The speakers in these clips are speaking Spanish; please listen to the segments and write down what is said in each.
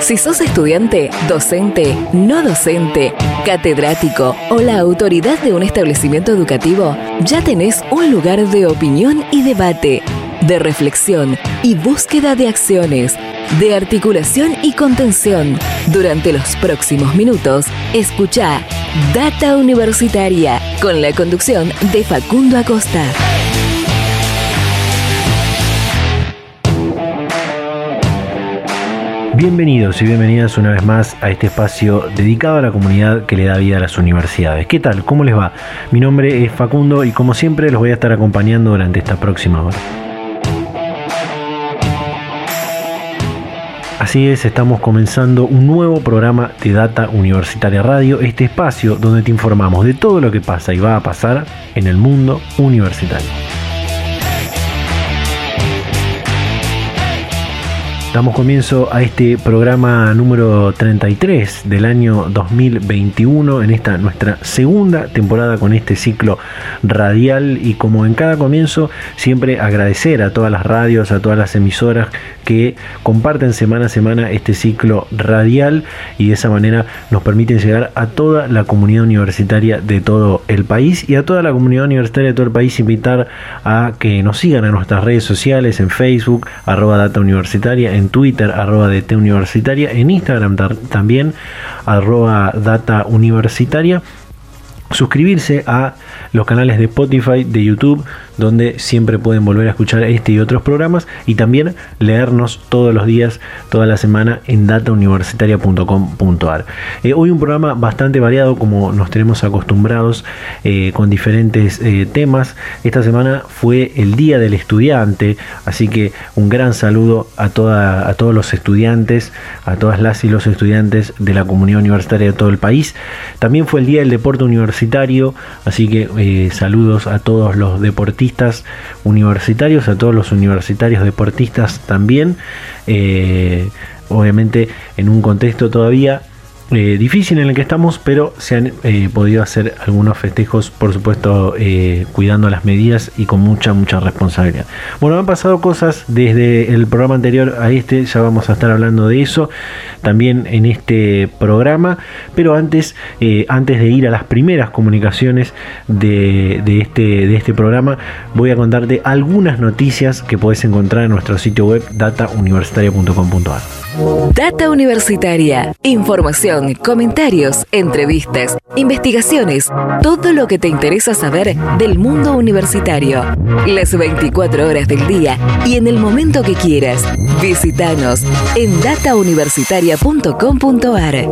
Si sos estudiante, docente, no docente, catedrático o la autoridad de un establecimiento educativo, ya tenés un lugar de opinión y debate, de reflexión y búsqueda de acciones, de articulación y contención. Durante los próximos minutos, escucha Data Universitaria con la conducción de Facundo Acosta. Bienvenidos y bienvenidas una vez más a este espacio dedicado a la comunidad que le da vida a las universidades. ¿Qué tal? ¿Cómo les va? Mi nombre es Facundo y como siempre los voy a estar acompañando durante esta próxima hora. Así es, estamos comenzando un nuevo programa de Data Universitaria Radio, este espacio donde te informamos de todo lo que pasa y va a pasar en el mundo universitario. Damos comienzo a este programa número 33 del año 2021 en esta nuestra segunda temporada con este ciclo radial. Y como en cada comienzo siempre agradecer a todas las radios, a todas las emisoras que comparten semana a semana este ciclo radial y de esa manera nos permiten llegar a toda la comunidad universitaria de todo el país y a toda la comunidad universitaria de todo el país invitar a que nos sigan en nuestras redes sociales en Facebook arroba data universitaria en Twitter, arroba DT Universitaria, en Instagram también, arroba Data Universitaria. Suscribirse a los canales de Spotify, de YouTube, donde siempre pueden volver a escuchar este y otros programas y también leernos todos los días, toda la semana en datauniversitaria.com.ar. Eh, hoy un programa bastante variado como nos tenemos acostumbrados eh, con diferentes eh, temas. Esta semana fue el Día del Estudiante, así que un gran saludo a, a todos los estudiantes, a todas las y los estudiantes de la comunidad universitaria de todo el país. También fue el Día del Deporte Universitario, así que saludos a todos los deportistas universitarios, a todos los universitarios deportistas también, eh, obviamente en un contexto todavía eh, difícil en el que estamos, pero se han eh, podido hacer algunos festejos, por supuesto, eh, cuidando las medidas y con mucha, mucha responsabilidad. Bueno, han pasado cosas desde el programa anterior a este, ya vamos a estar hablando de eso también en este programa, pero antes, antes de ir a las primeras comunicaciones de, este, de este programa, voy a contarte algunas noticias que puedes encontrar en nuestro sitio web datauniversitaria.com.ar. Data Universitaria, información comentarios, entrevistas, investigaciones, todo lo que te interesa saber del mundo universitario. Las 24 horas del día y en el momento que quieras. Visítanos en datauniversitaria.com.ar.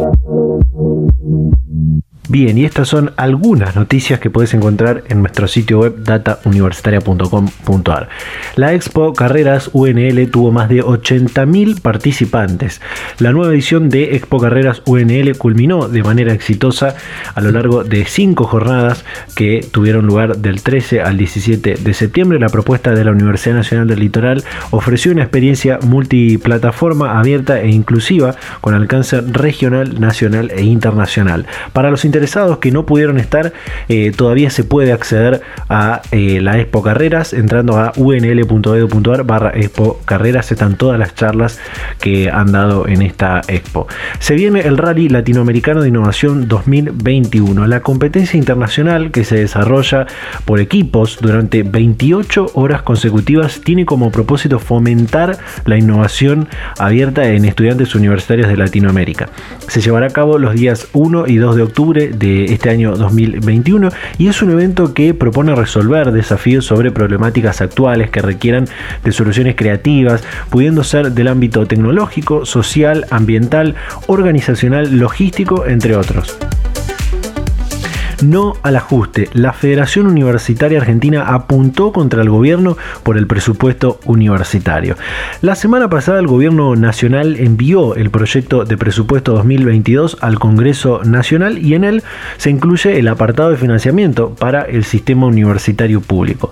Bien, y estas son algunas noticias que puedes encontrar en nuestro sitio web datauniversitaria.com.ar. La Expo Carreras UNL tuvo más de 80.000 participantes. La nueva edición de Expo Carreras UNL culminó de manera exitosa a lo largo de cinco jornadas que tuvieron lugar del 13 al 17 de septiembre. La propuesta de la Universidad Nacional del Litoral ofreció una experiencia multiplataforma abierta e inclusiva con alcance regional, nacional e internacional. Para los interesados que no pudieron estar, eh, todavía se puede acceder a eh, la Expo Carreras entrando a unl.edu.ar barra Expo Carreras. Están todas las charlas que han dado en esta Expo. Se viene el Rally Latinoamericano de Innovación 2021, la competencia internacional que se desarrolla por equipos durante 28 horas consecutivas tiene como propósito fomentar la innovación abierta en estudiantes universitarios de Latinoamérica. Se llevará a cabo los días 1 y 2 de octubre de este año 2021 y es un evento que propone resolver desafíos sobre problemáticas actuales que requieran de soluciones creativas, pudiendo ser del ámbito tecnológico, social, ambiental, organizacional, logístico, entre otros no al ajuste. La Federación Universitaria Argentina apuntó contra el gobierno por el presupuesto universitario. La semana pasada el gobierno nacional envió el proyecto de presupuesto 2022 al Congreso Nacional y en él se incluye el apartado de financiamiento para el sistema universitario público.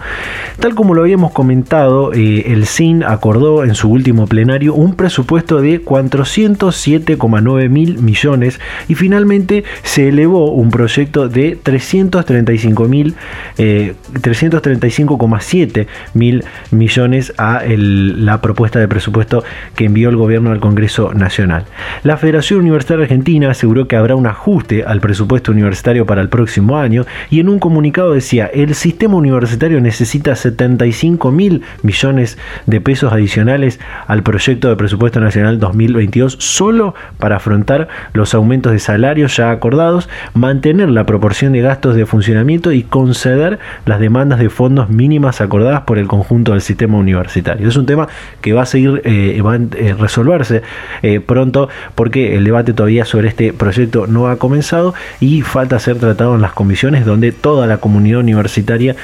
Tal como lo habíamos comentado, eh, el CIN acordó en su último plenario un presupuesto de 407,9 mil millones y finalmente se elevó un proyecto de de 335.000 335,7 mil millones a la propuesta de presupuesto que envió el gobierno al Congreso Nacional. La Federación Universitaria Argentina aseguró que habrá un ajuste al presupuesto universitario para el próximo año y en un comunicado decía, el sistema universitario necesita 75 mil millones de pesos adicionales al proyecto de presupuesto nacional 2022 solo para afrontar los aumentos de salarios ya acordados, mantener la proporción gastos de funcionamiento y conceder las demandas de fondos mínimas acordadas por el conjunto del sistema universitario. Es un tema que va a seguir, eh, eh, resolverse eh, pronto porque el debate todavía sobre este proyecto no ha comenzado y falta ser tratado en las comisiones donde toda la comunidad universitaria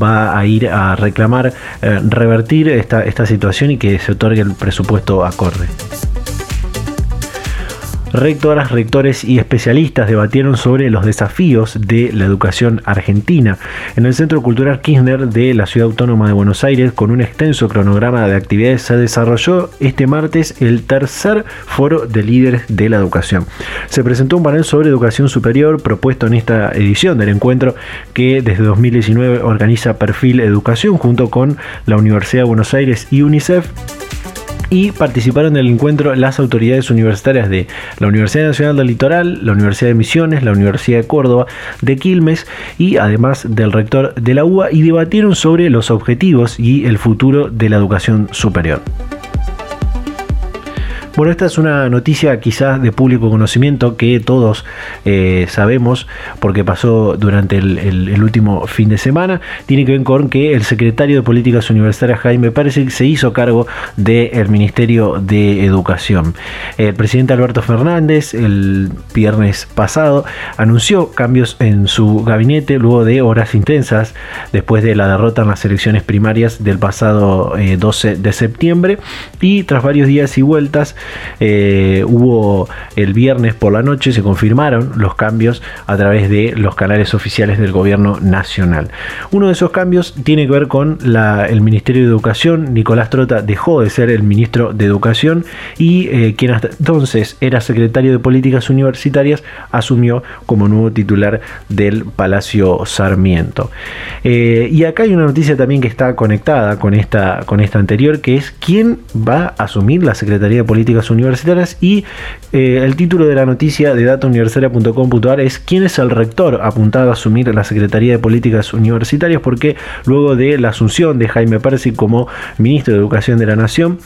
va a ir a reclamar revertir esta situación y que se otorgue el presupuesto acorde. Rectoras, rectores y especialistas debatieron sobre los desafíos de la educación argentina en el Centro Cultural Kirchner de la Ciudad Autónoma de Buenos Aires con un extenso cronograma de actividades se desarrolló este martes el tercer foro de líderes de la educación. Se presentó un panel sobre educación superior propuesto en esta edición del encuentro que desde 2019 organiza Perfil Educación junto con la Universidad de Buenos Aires y UNICEF y participaron del encuentro las autoridades universitarias de la Universidad Nacional del Litoral, la Universidad de Misiones, la Universidad de Córdoba, de Quilmes y además del rector de la UBA y debatieron sobre los objetivos y el futuro de la educación superior. Bueno, esta es una noticia quizás de público conocimiento que todos eh, sabemos porque pasó durante el, último fin de semana. Tiene que ver con que el secretario de Políticas Universitarias Jaime Pérez se hizo cargo del Ministerio de Educación. El presidente Alberto Fernández el viernes pasado anunció cambios en su gabinete luego de horas intensas después de la derrota en las elecciones primarias del pasado 12 eh, de septiembre y tras varios días y vueltas eh, hubo el viernes por la noche, se confirmaron los cambios a través de los canales oficiales del gobierno nacional. Uno de esos cambios tiene que ver con el Ministerio de Educación. Nicolás Trota dejó de ser el ministro de Educación y eh, quien entonces era secretario de Políticas Universitarias asumió como nuevo titular del Palacio Sarmiento. Eh, y acá hay una noticia también que está conectada con esta, con esta anterior, que es quién va a asumir la Secretaría de Políticas universitarias y eh, el título de la noticia de datauniversitaria.com.ar es ¿Quién es el rector apuntado a asumir la Secretaría de Políticas Universitarias? Porque luego de la asunción de Jaime Percy como ministro de Educación de la Nación,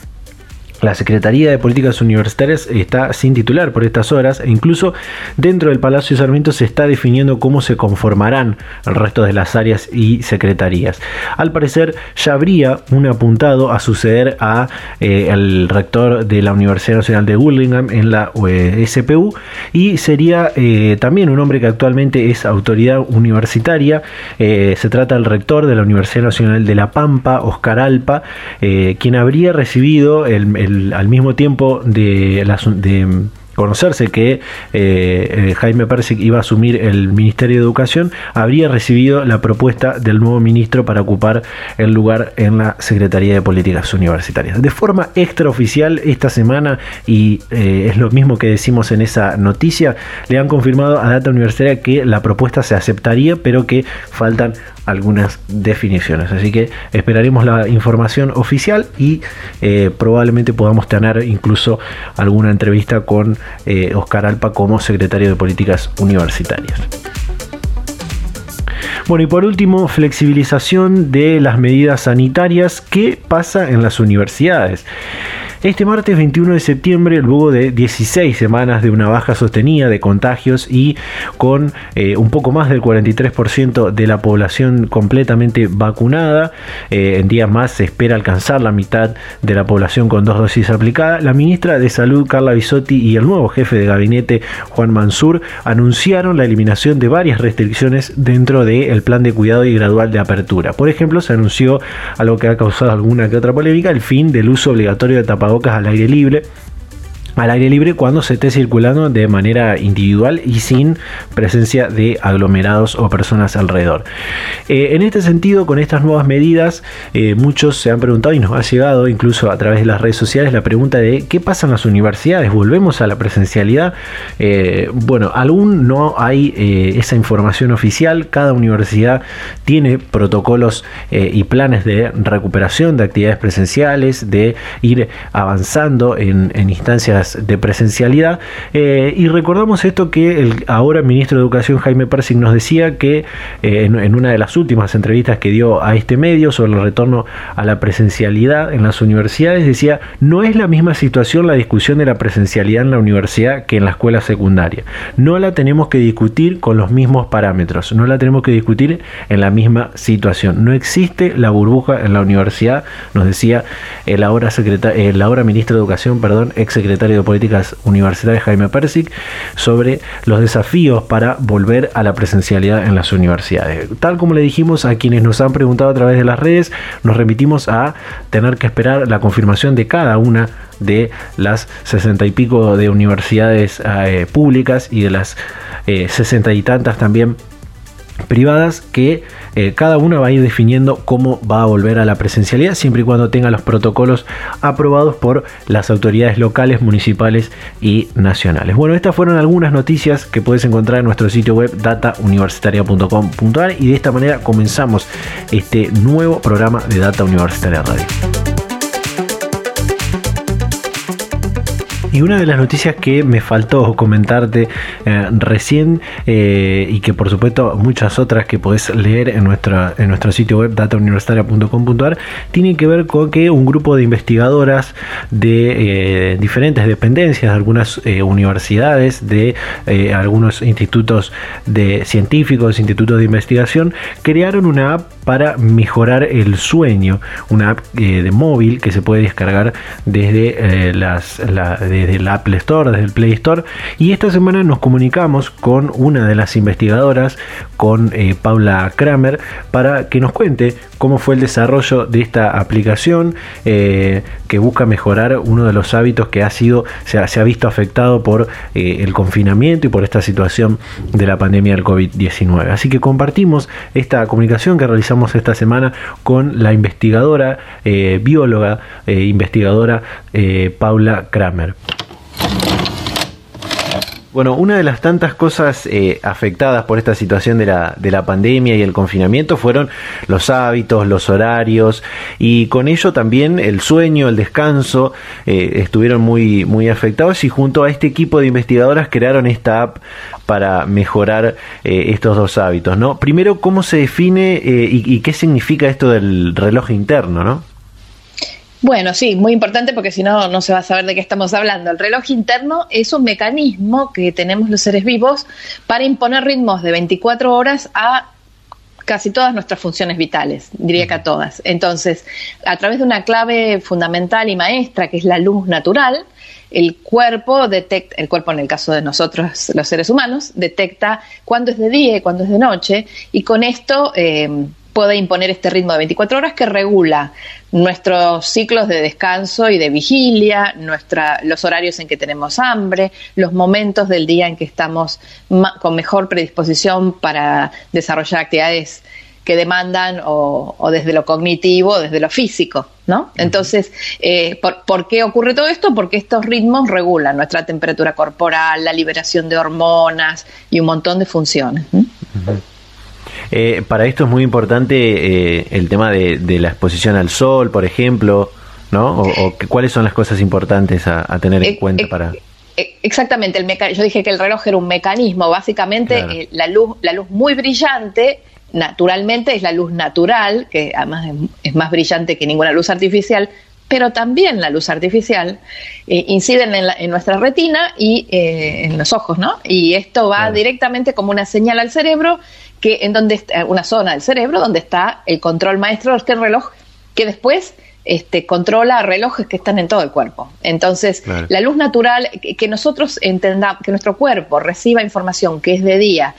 la Secretaría de Políticas Universitarias está sin titular por estas horas e incluso dentro del Palacio de Sarmiento se está definiendo cómo se conformarán el resto de las áreas y secretarías. Al parecer ya habría un apuntado a suceder a eh, el rector de la Universidad Nacional de Burlingame en la eh, SPU y sería eh, también un hombre que actualmente es autoridad universitaria. se trata del rector de la Universidad Nacional de La Pampa, Oscar Alpa, quien habría recibido el al mismo tiempo de, conocerse que eh, eh, Jaime Persic iba a asumir el Ministerio de Educación, habría recibido la propuesta del nuevo ministro para ocupar el lugar en la Secretaría de Políticas Universitarias. De forma extraoficial, esta semana, y eh, es lo mismo que decimos en esa noticia, le han confirmado a Data Universitaria que la propuesta se aceptaría, pero que faltan algunas definiciones. Así que esperaremos la información oficial y probablemente podamos tener incluso alguna entrevista con eh, Oscar Alpa como secretario de Políticas Universitarias. Bueno, y por último, flexibilización de las medidas sanitarias. ¿Qué pasa en las universidades? Este martes 21 de septiembre, luego de 16 semanas de una baja sostenida de contagios y con eh, un poco más del 43% de la población completamente vacunada, eh, en días más se espera alcanzar la mitad de la población con dos dosis aplicadas, la ministra de Salud Carla Bisotti y el nuevo jefe de gabinete Juan Mansur anunciaron la eliminación de varias restricciones dentro del plan de cuidado y gradual de apertura. Por ejemplo, se anunció algo que ha causado alguna que otra polémica, el fin del uso obligatorio de tapabocas al aire libre al aire libre cuando se esté circulando de manera individual y sin presencia de aglomerados o personas alrededor. Eh, en este sentido, con estas nuevas medidas, eh, muchos se han preguntado y nos ha llegado incluso a través de las redes sociales la pregunta de qué pasa en las universidades, volvemos a la presencialidad. Eh, bueno, aún no hay esa información oficial, cada universidad tiene protocolos y planes de recuperación de actividades presenciales, de ir avanzando en instancias de presencialidad. Eh, y recordamos esto que el ahora ministro de Educación Jaime Persing nos decía que eh, en, una de las últimas entrevistas que dio a este medio sobre el retorno a la presencialidad en las universidades, decía, no es la misma situación la discusión de la presencialidad en la universidad que en la escuela secundaria. No la tenemos que discutir con los mismos parámetros, no la tenemos que discutir en la misma situación. No existe la burbuja en la universidad, nos decía el ahora, el ahora ministro de Educación, perdón, ex secretario de Políticas Universitarias Jaime Persic sobre los desafíos para volver a la presencialidad en las universidades. Tal como le dijimos a quienes nos han preguntado a través de las redes, nos remitimos a tener que esperar la confirmación de cada una de las sesenta y pico de universidades eh, públicas y de las eh, sesenta y tantas también privadas que eh, cada una va a ir definiendo cómo va a volver a la presencialidad siempre y cuando tenga los protocolos aprobados por las autoridades locales, municipales y nacionales. Bueno, estas fueron algunas noticias que puedes encontrar en nuestro sitio web datauniversitaria.com.ar y de esta manera comenzamos este nuevo programa de Data Universitaria Radio. Y una de las noticias que me faltó comentarte eh, recién eh, y que por supuesto muchas otras que podés leer en, nuestra, en nuestro sitio web datauniversitaria.com.ar tiene que ver con que un grupo de investigadoras de eh, diferentes dependencias, de algunas universidades, de algunos institutos de científicos, institutos de investigación, crearon una app para mejorar el sueño, una app de móvil que se puede descargar desde las desde el Apple Store, desde el Play Store. Y esta semana nos comunicamos con una de las investigadoras, con eh, Paula Kramer, para que nos cuente cómo fue el desarrollo de esta aplicación eh, que busca mejorar uno de los hábitos que ha sido, se ha, visto afectado por eh, el confinamiento y por esta situación de la pandemia del COVID-19. Así que compartimos esta comunicación que realizamos esta semana con la investigadora, bióloga, investigadora Paula Kramer. Bueno, una de las tantas cosas eh, afectadas por esta situación de la, de la pandemia y el confinamiento fueron los hábitos, los horarios y con ello también el sueño, el descanso eh, estuvieron muy, muy afectados y junto a este equipo de investigadoras crearon esta app para mejorar eh, estos dos hábitos, ¿no? Primero, ¿cómo se define y, y, qué significa esto del reloj interno, ¿no? Bueno, sí, muy importante porque si no, no se va a saber de qué estamos hablando. El reloj interno es un mecanismo que tenemos los seres vivos para imponer ritmos de 24 horas a casi todas nuestras funciones vitales, diría que a todas. Entonces, a través de una clave fundamental y maestra que es la luz natural, el cuerpo detecta, el cuerpo en el caso de nosotros los seres humanos, detecta cuándo es de día y cuándo es de noche, y con esto eh, puede imponer este ritmo de 24 horas que regula nuestros ciclos de descanso y de vigilia, nuestra, los horarios en que tenemos hambre, los momentos del día en que estamos con mejor predisposición para desarrollar actividades que demandan o, desde lo cognitivo o desde lo físico, ¿no? Entonces, eh, ¿por, qué ocurre todo esto? Porque estos ritmos regulan nuestra temperatura corporal, la liberación de hormonas y un montón de funciones. Eh, para esto es muy importante eh, el tema de, la exposición al sol, por ejemplo, ¿no? O, cuáles son las cosas importantes a, tener en cuenta para... Exactamente, el yo dije que el reloj era un mecanismo, básicamente eh, la, luz, la luz muy brillante, naturalmente es la luz natural, que además es, más brillante que ninguna luz artificial, pero también la luz artificial incide en, nuestra retina y en los ojos, ¿no? Y esto va directamente como una señal al cerebro que en donde está una zona del cerebro donde está el control maestro de este reloj que después este, controla relojes que están en todo el cuerpo. Entonces, la luz natural, que, nosotros entendamos, que nuestro cuerpo reciba información que es de día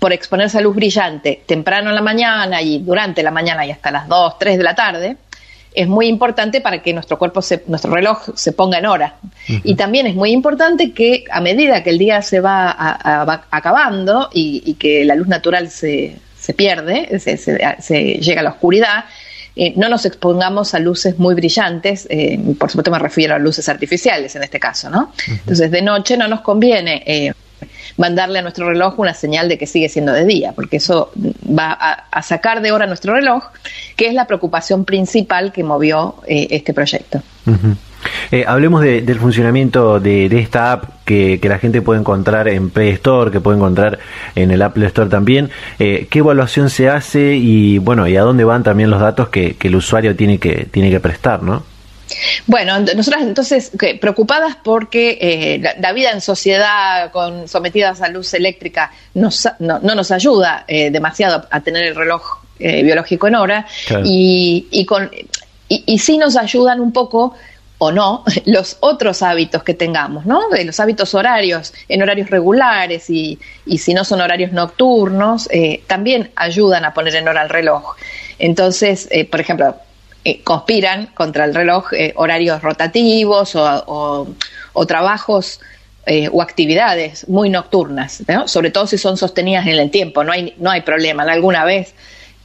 por exponerse a luz brillante temprano en la mañana y durante la mañana y hasta las 2, 3 de la tarde, es muy importante para que nuestro cuerpo, se, nuestro reloj se ponga en hora. Y también es muy importante que a medida que el día se va, acabando y, que la luz natural se, se pierde, se, se, llega a la oscuridad, eh, no nos expongamos a luces muy brillantes, eh, por supuesto me refiero a luces artificiales en este caso, ¿no? Entonces de noche no nos conviene eh, mandarle a nuestro reloj una señal de que sigue siendo de día, porque eso va a, sacar de hora nuestro reloj, que es la preocupación principal que movió este proyecto. Eh, hablemos del funcionamiento de, esta app que, la gente puede encontrar en Play Store, que puede encontrar en el Apple Store también. Eh, ¿Qué evaluación se hace y bueno y a dónde van también los datos que, el usuario tiene que tiene que prestar, no? Bueno, nosotras entonces preocupadas porque eh, la, vida en sociedad con sometidas a luz eléctrica no, nos ayuda demasiado a tener el reloj biológico en hora y, y, con, y, y sí nos ayudan un poco o no los otros hábitos que tengamos, ¿no? De los hábitos horarios, en horarios regulares y, y si no son horarios nocturnos, eh, también ayudan a poner en hora el reloj. Entonces, eh, por ejemplo, eh, conspiran contra el reloj horarios rotativos o, o, trabajos o actividades muy nocturnas, sobre todo si son sostenidas en el tiempo, no hay, no hay problema. Alguna vez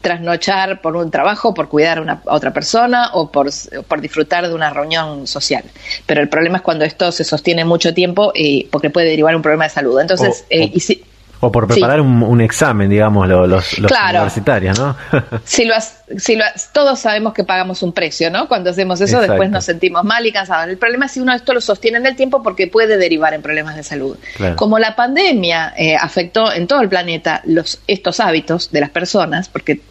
trasnochar por un trabajo, por cuidar a, una, otra persona o por, por, disfrutar de una reunión social. Pero el problema es cuando esto se sostiene mucho tiempo y porque puede derivar un problema de salud. Entonces, o, eh, si, o por preparar un, examen, digamos, los, los, universitarios, ¿no? si lo, si lo, todos sabemos que pagamos un precio, ¿no? Cuando hacemos eso, después nos sentimos mal y cansados. El problema es si uno esto lo sostiene en el tiempo porque puede derivar en problemas de salud. Como la pandemia eh, afectó en todo el planeta los, estos hábitos de las personas, porque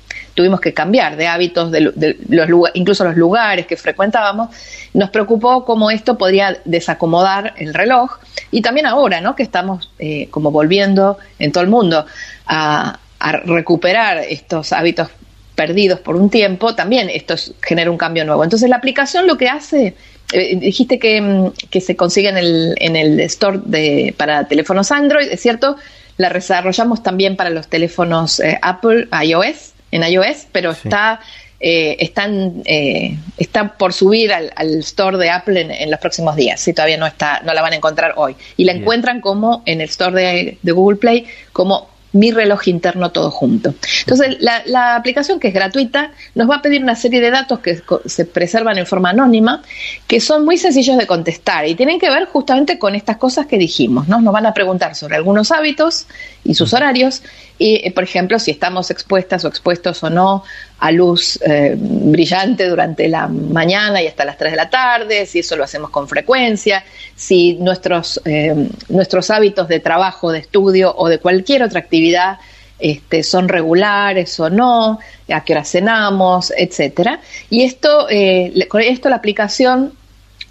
tuvimos que cambiar de hábitos, de, los, incluso los lugares que frecuentábamos, nos preocupó cómo esto podría desacomodar el reloj y también ahora, ¿no? que estamos eh, como volviendo en todo el mundo a, recuperar estos hábitos perdidos por un tiempo, también esto genera un cambio nuevo. Entonces la aplicación lo que hace, eh, dijiste que, mm, que, se consigue en el, en el store de, para teléfonos Android, es cierto, la desarrollamos también para los teléfonos eh, Apple, iOS, en iOS, pero está, eh, están, eh, está por subir al, store de Apple en, los próximos días. Si todavía no está, no la van a encontrar hoy. Y la encuentran como en el store de, de Google Play como mi reloj interno todo junto. Entonces, la, aplicación que es gratuita nos va a pedir una serie de datos que se preservan en forma anónima, que son muy sencillos de contestar y tienen que ver justamente con estas cosas que dijimos. ¿no? Nos van a preguntar sobre algunos hábitos y sus horarios, y, por ejemplo, si estamos expuestas o expuestos o no a luz eh, brillante durante la mañana y hasta las 3 de la tarde, si eso lo hacemos con frecuencia, si nuestros, eh, nuestros hábitos de trabajo, de estudio o de cualquier otra actividad este, son regulares o no, a qué hora cenamos, etcétera. Y esto, eh, con esto la aplicación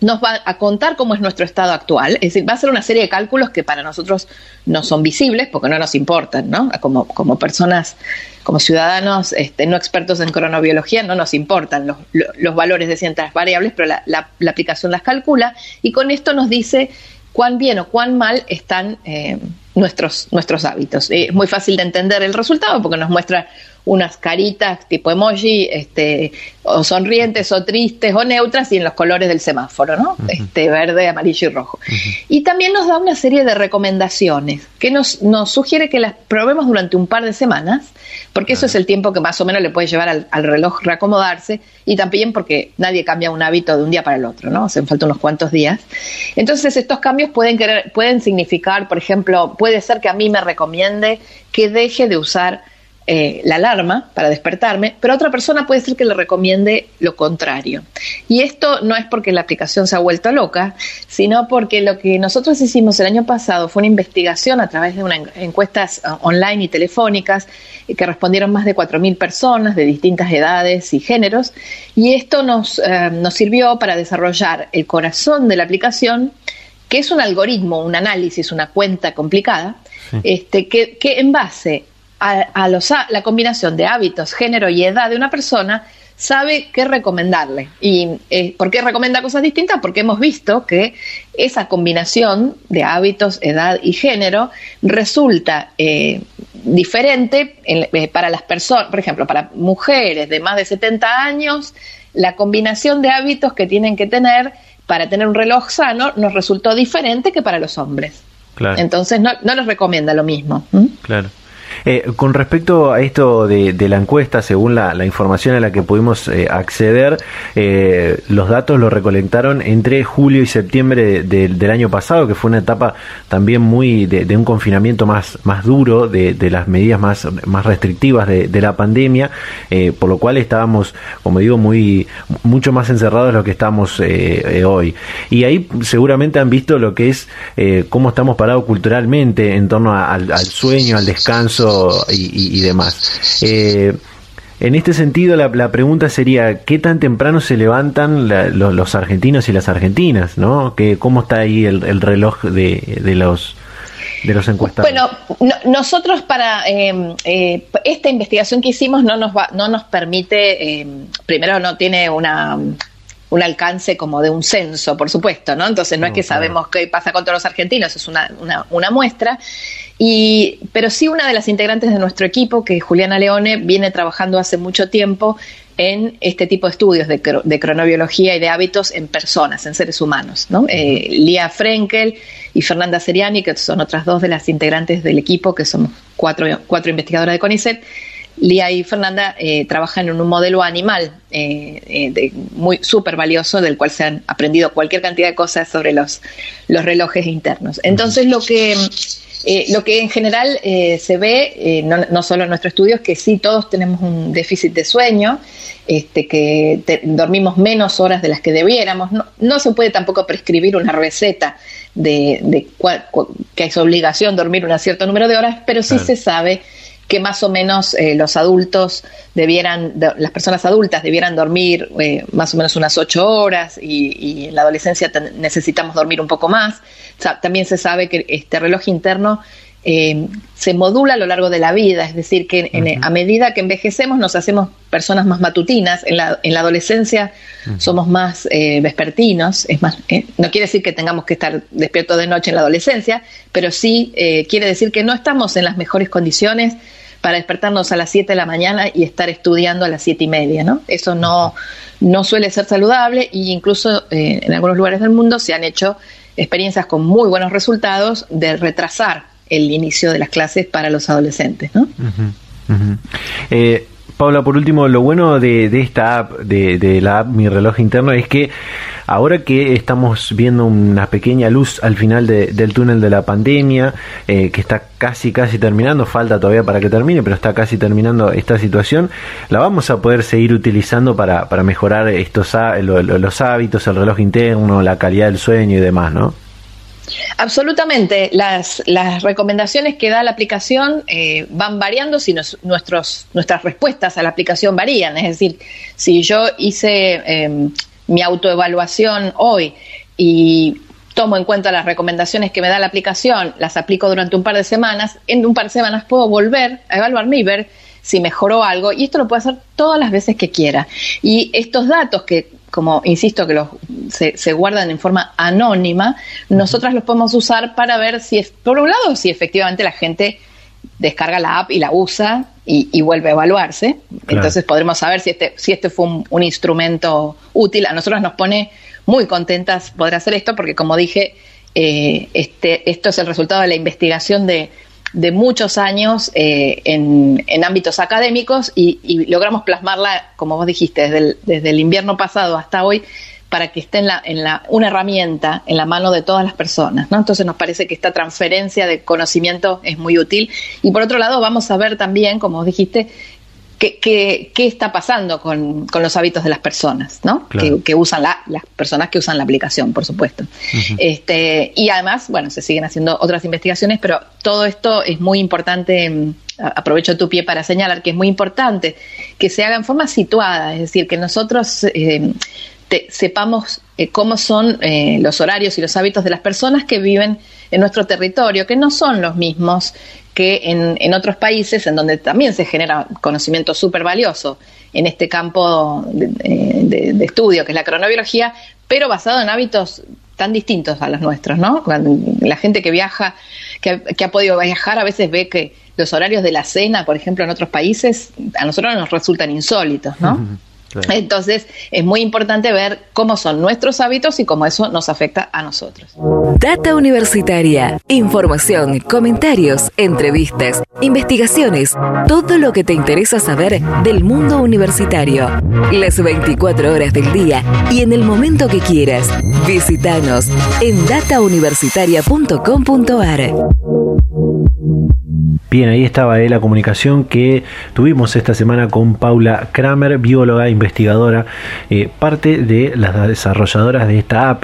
nos va a contar cómo es nuestro estado actual. Es decir, va a ser una serie de cálculos que para nosotros no son visibles porque no nos importan, ¿no? Como, como personas, como ciudadanos este, no expertos en cronobiología, no nos importan los, los valores de ciertas variables, pero la, aplicación las calcula y con esto nos dice cuán bien o cuán mal están eh, nuestros, nuestros hábitos. Es muy fácil de entender el resultado porque nos muestra unas caritas tipo emoji, este, o sonrientes o tristes o neutras y en los colores del semáforo, ¿no? este, verde, amarillo y rojo. Y también nos da una serie de recomendaciones que nos, nos sugiere que las probemos durante un par de semanas, porque eso es el tiempo que más o menos le puede llevar al, reloj reacomodarse y también porque nadie cambia un hábito de un día para el otro, ¿no? Hacen falta unos cuantos días. Entonces estos cambios pueden, querer, pueden significar, por ejemplo, puede ser que a mí me recomiende que deje de usar eh, la alarma para despertarme, pero otra persona puede ser que le recomiende lo contrario. Y esto no es porque la aplicación se ha vuelto loca, sino porque lo que nosotros hicimos el año pasado fue una investigación a través de encuestas uh, online y telefónicas eh, que respondieron más de 4.000 personas de distintas edades y géneros, y esto nos, eh, nos sirvió para desarrollar el corazón de la aplicación que es un algoritmo, un análisis, una cuenta complicada, este, que, que, en base a, los, la combinación de hábitos, género y edad de una persona, sabe qué recomendarle. ¿Y eh, por qué recomienda cosas distintas? Porque hemos visto que esa combinación de hábitos, edad y género resulta eh, diferente eh, para las personas, por ejemplo, para mujeres de más de 70 años, la combinación de hábitos que tienen que tener para tener un reloj sano nos resultó diferente que para los hombres. Entonces no, no les recomienda lo mismo. Claro. Eh, con respecto a esto de, la encuesta, según la, información a la que pudimos eh, acceder, eh, los datos los recolectaron entre julio y septiembre del año pasado, que fue una etapa también muy de, un confinamiento más, más duro, de, las medidas más, más restrictivas de, la pandemia, por lo cual estábamos, como digo, muy mucho más encerrados de lo que estamos hoy. Y ahí seguramente han visto lo que es cómo estamos parados culturalmente en torno al sueño, al descanso, y, demás. Eh, en este sentido, la, pregunta sería, ¿qué tan temprano se levantan los, argentinos y las argentinas? ¿no? ¿Que, ¿Cómo está ahí el, reloj de, los de los encuestados? Bueno, nosotros para em, eh, esta investigación que hicimos no nos va, no nos permite, em, primero no tiene una un alcance como de un censo, por supuesto, ¿no? Entonces no, es que sabemos qué pasa con todos los argentinos, es una, una, una muestra. Y, pero sí una de las integrantes de nuestro equipo, que es Juliana Leone, viene trabajando hace mucho tiempo en este tipo de estudios de, de cronobiología y de hábitos en personas, en seres humanos. ¿no? Eh, Lía Frenkel y Fernanda Seriani, que son otras dos de las integrantes del equipo, que somos cuatro, cuatro investigadoras de CONICET, Lía y Fernanda eh, trabajan en un modelo animal eh, muy súper valioso del cual se han aprendido cualquier cantidad de cosas sobre los, los relojes internos. Entonces lo que eh, lo que en general eh, se ve, eh, no, solo en nuestro estudio, es que sí, todos tenemos un déficit de sueño, este, que dormimos menos horas de las que debiéramos. No, se puede tampoco prescribir una receta de, que es obligación dormir un cierto número de horas, pero sí se sabe que más o menos eh, los adultos debieran, las personas adultas debieran dormir eh, más o menos unas ocho horas y, en la adolescencia necesitamos dormir un poco más. También se sabe que este reloj interno eh, se modula a lo largo de la vida, es decir, que a medida que envejecemos nos hacemos personas más matutinas, en la, en la adolescencia somos más vespertinos, es más, no quiere decir que tengamos que estar despiertos de noche en la adolescencia, pero sí quiere decir que no estamos en las mejores condiciones para despertarnos a las 7 de la mañana y estar estudiando a las 7 y media, ¿no? Eso no, no suele ser saludable e incluso eh, en algunos lugares del mundo se han hecho experiencias con muy buenos resultados de retrasar el inicio de las clases para los adolescentes, ¿no? Eh, Paula, por último, lo bueno de, esta app, de, de, la app Mi Reloj Interno, es que Ahora que estamos viendo una pequeña luz al final del túnel de la pandemia, eh, que está casi, casi terminando, falta todavía para que termine, pero está casi terminando esta situación, la vamos a poder seguir utilizando para, para mejorar estos los hábitos, el reloj interno, la calidad del sueño y demás, ¿no? Absolutamente. Las, las, recomendaciones que da la aplicación eh, van variando si nuestros, nuestras respuestas a la aplicación varían. Es decir, si yo hice em, mi autoevaluación hoy y tomo en cuenta las recomendaciones que me da la aplicación, las aplico durante un par de semanas, en un par de semanas puedo volver a evaluarme y ver si mejoró algo y esto lo puedo hacer todas las veces que quiera. Y estos datos que, como insisto, que los, se, guardan en forma anónima, nosotras los podemos usar para ver si, es, por un lado, si efectivamente la gente descarga la app y la usa y, vuelve a evaluarse. Entonces podremos saber si este, si este fue un, instrumento útil. A nosotros nos pone muy contentas poder hacer esto porque, como dije, eh, este, esto es el resultado de la investigación de, de muchos años eh, en, en, ámbitos académicos y, logramos plasmarla, como vos dijiste, desde el, desde el invierno pasado hasta hoy para que esté en la, en la, una herramienta en la mano de todas las personas. ¿no? Entonces nos parece que esta transferencia de conocimiento es muy útil. Y por otro lado, vamos a ver también, como dijiste, qué, qué, qué está pasando con, con, los hábitos de las personas, ¿no? Que, usan la, las personas que usan la aplicación, por supuesto. este, y además, bueno, se siguen haciendo otras investigaciones, pero todo esto es muy importante. Mm, aprovecho tu pie para señalar que es muy importante que se haga en forma situada, es decir, que nosotros eh, sepamos eh, cómo son eh, los horarios y los hábitos de las personas que viven en nuestro territorio, que no son los mismos que en, otros países en donde también se genera conocimiento súper valioso en este campo de, estudio, que es la cronobiología, pero basado en hábitos tan distintos a los nuestros, ¿no? la gente que viaja, que, ha podido viajar, a veces ve que los horarios de la cena, por ejemplo, en otros países, a nosotros nos resultan insólitos, ¿no? Entonces, es muy importante ver cómo son nuestros hábitos y cómo eso nos afecta a nosotros. Data Universitaria. Información, comentarios, entrevistas, investigaciones, todo lo que te interesa saber del mundo universitario. Las 24 horas del día y en el momento que quieras. Visítanos en datauniversitaria.com.ar. Bien, ahí estaba eh, la comunicación que tuvimos esta semana con Paula Kramer, bióloga, investigadora, eh, parte de las desarrolladoras de esta app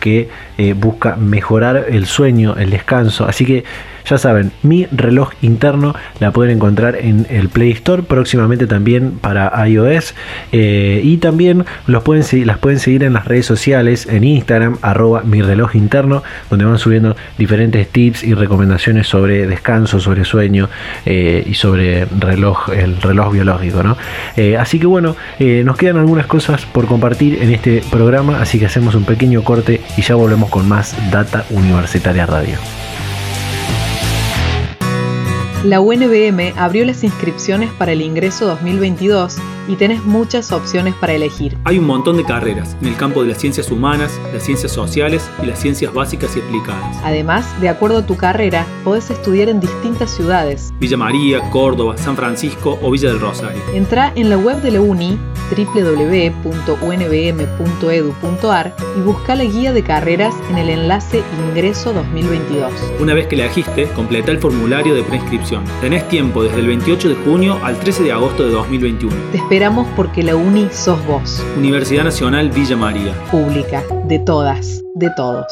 que eh, busca mejorar el sueño, el descanso. Así que ya saben, mi reloj interno la pueden encontrar en el Play Store, próximamente también para iOS. Eh, y también los pueden, las pueden seguir en las redes sociales, en Instagram, arroba mi reloj interno, donde van subiendo diferentes tips y recomendaciones sobre descanso, sobre sueño eh, y sobre reloj, el reloj biológico. ¿no? Eh, así que bueno, nos quedan algunas cosas por compartir en este programa, así que hacemos un pequeño corte y ya volvemos con más Data Universitaria Radio. La UNBM abrió las inscripciones para el ingreso 2022 y tenés muchas opciones para elegir. Hay un montón de carreras en el campo de las ciencias humanas, las ciencias sociales y las ciencias básicas y aplicadas. Además, de acuerdo a tu carrera, podés estudiar en distintas ciudades. Villa María, Córdoba, San Francisco o Villa del Rosario. Entra en la web de la UNI www.unbm.edu.ar y busca la guía de carreras en el enlace Ingreso 2022. Una vez que la elegiste, completa el formulario de preinscripción. Tenés tiempo desde el 28 de junio al 13 de agosto de 2021 esperamos porque la UNI sos vos. Universidad Nacional Villa María. Pública, de todas, de todos.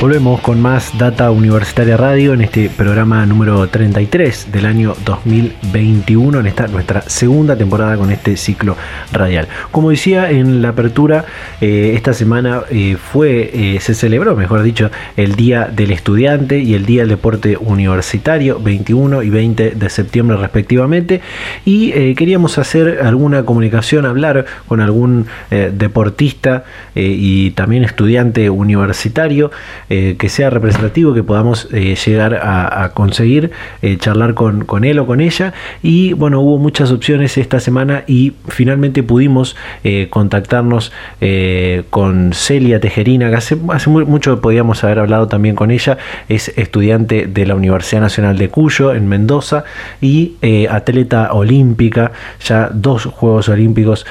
Volvemos con más Data Universitaria Radio en este programa número 33 del año 2021, en esta nuestra segunda temporada con este ciclo radial. Como decía en la apertura, eh, esta semana eh, fue, eh, se celebró, mejor dicho, el Día del Estudiante y el Día del Deporte Universitario, 21 y 20 de septiembre respectivamente, y queríamos hacer alguna comunicación, hablar con algún deportista y también estudiante universitario. Eh, que sea representativo, que podamos eh, llegar a, conseguir eh, charlar con, él o con ella. Y bueno, hubo muchas opciones esta semana y finalmente pudimos contactarnos con Celia Tejerina, que hace, hace mucho podíamos haber hablado también con ella. Es estudiante de la Universidad Nacional de Cuyo en Mendoza y atleta olímpica. Ya dos Juegos Olímpicos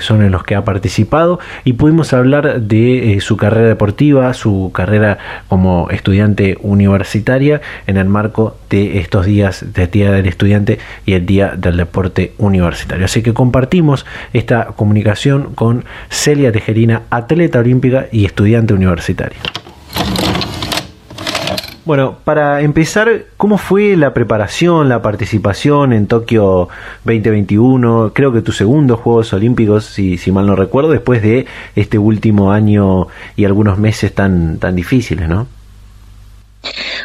son en los que ha participado y pudimos hablar de su carrera deportiva, su carrera como estudiante universitaria en el marco de estos días de Día del Estudiante y el Día del Deporte Universitario. Así que compartimos esta comunicación con Celia Tejerina, atleta olímpica y estudiante universitaria. Bueno, para empezar, ¿cómo fue la preparación, la participación en Tokio 2021? Creo que tus segundos Juegos Olímpicos, si, si mal no recuerdo, después de este último año y algunos meses tan, tan difíciles, ¿no?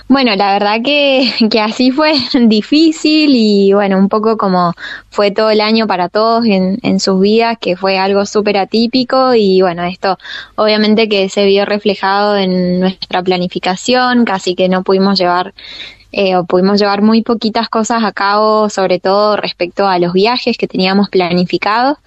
Bueno, la verdad que, que, así fue difícil y bueno, un poco como fue todo el año para todos en, en sus vidas, que fue algo súper atípico y bueno, esto obviamente que se vio reflejado en nuestra planificación, casi que no pudimos llevar eh, pudimos llevar muy poquitas cosas a cabo, sobre todo respecto a los viajes que teníamos planificados.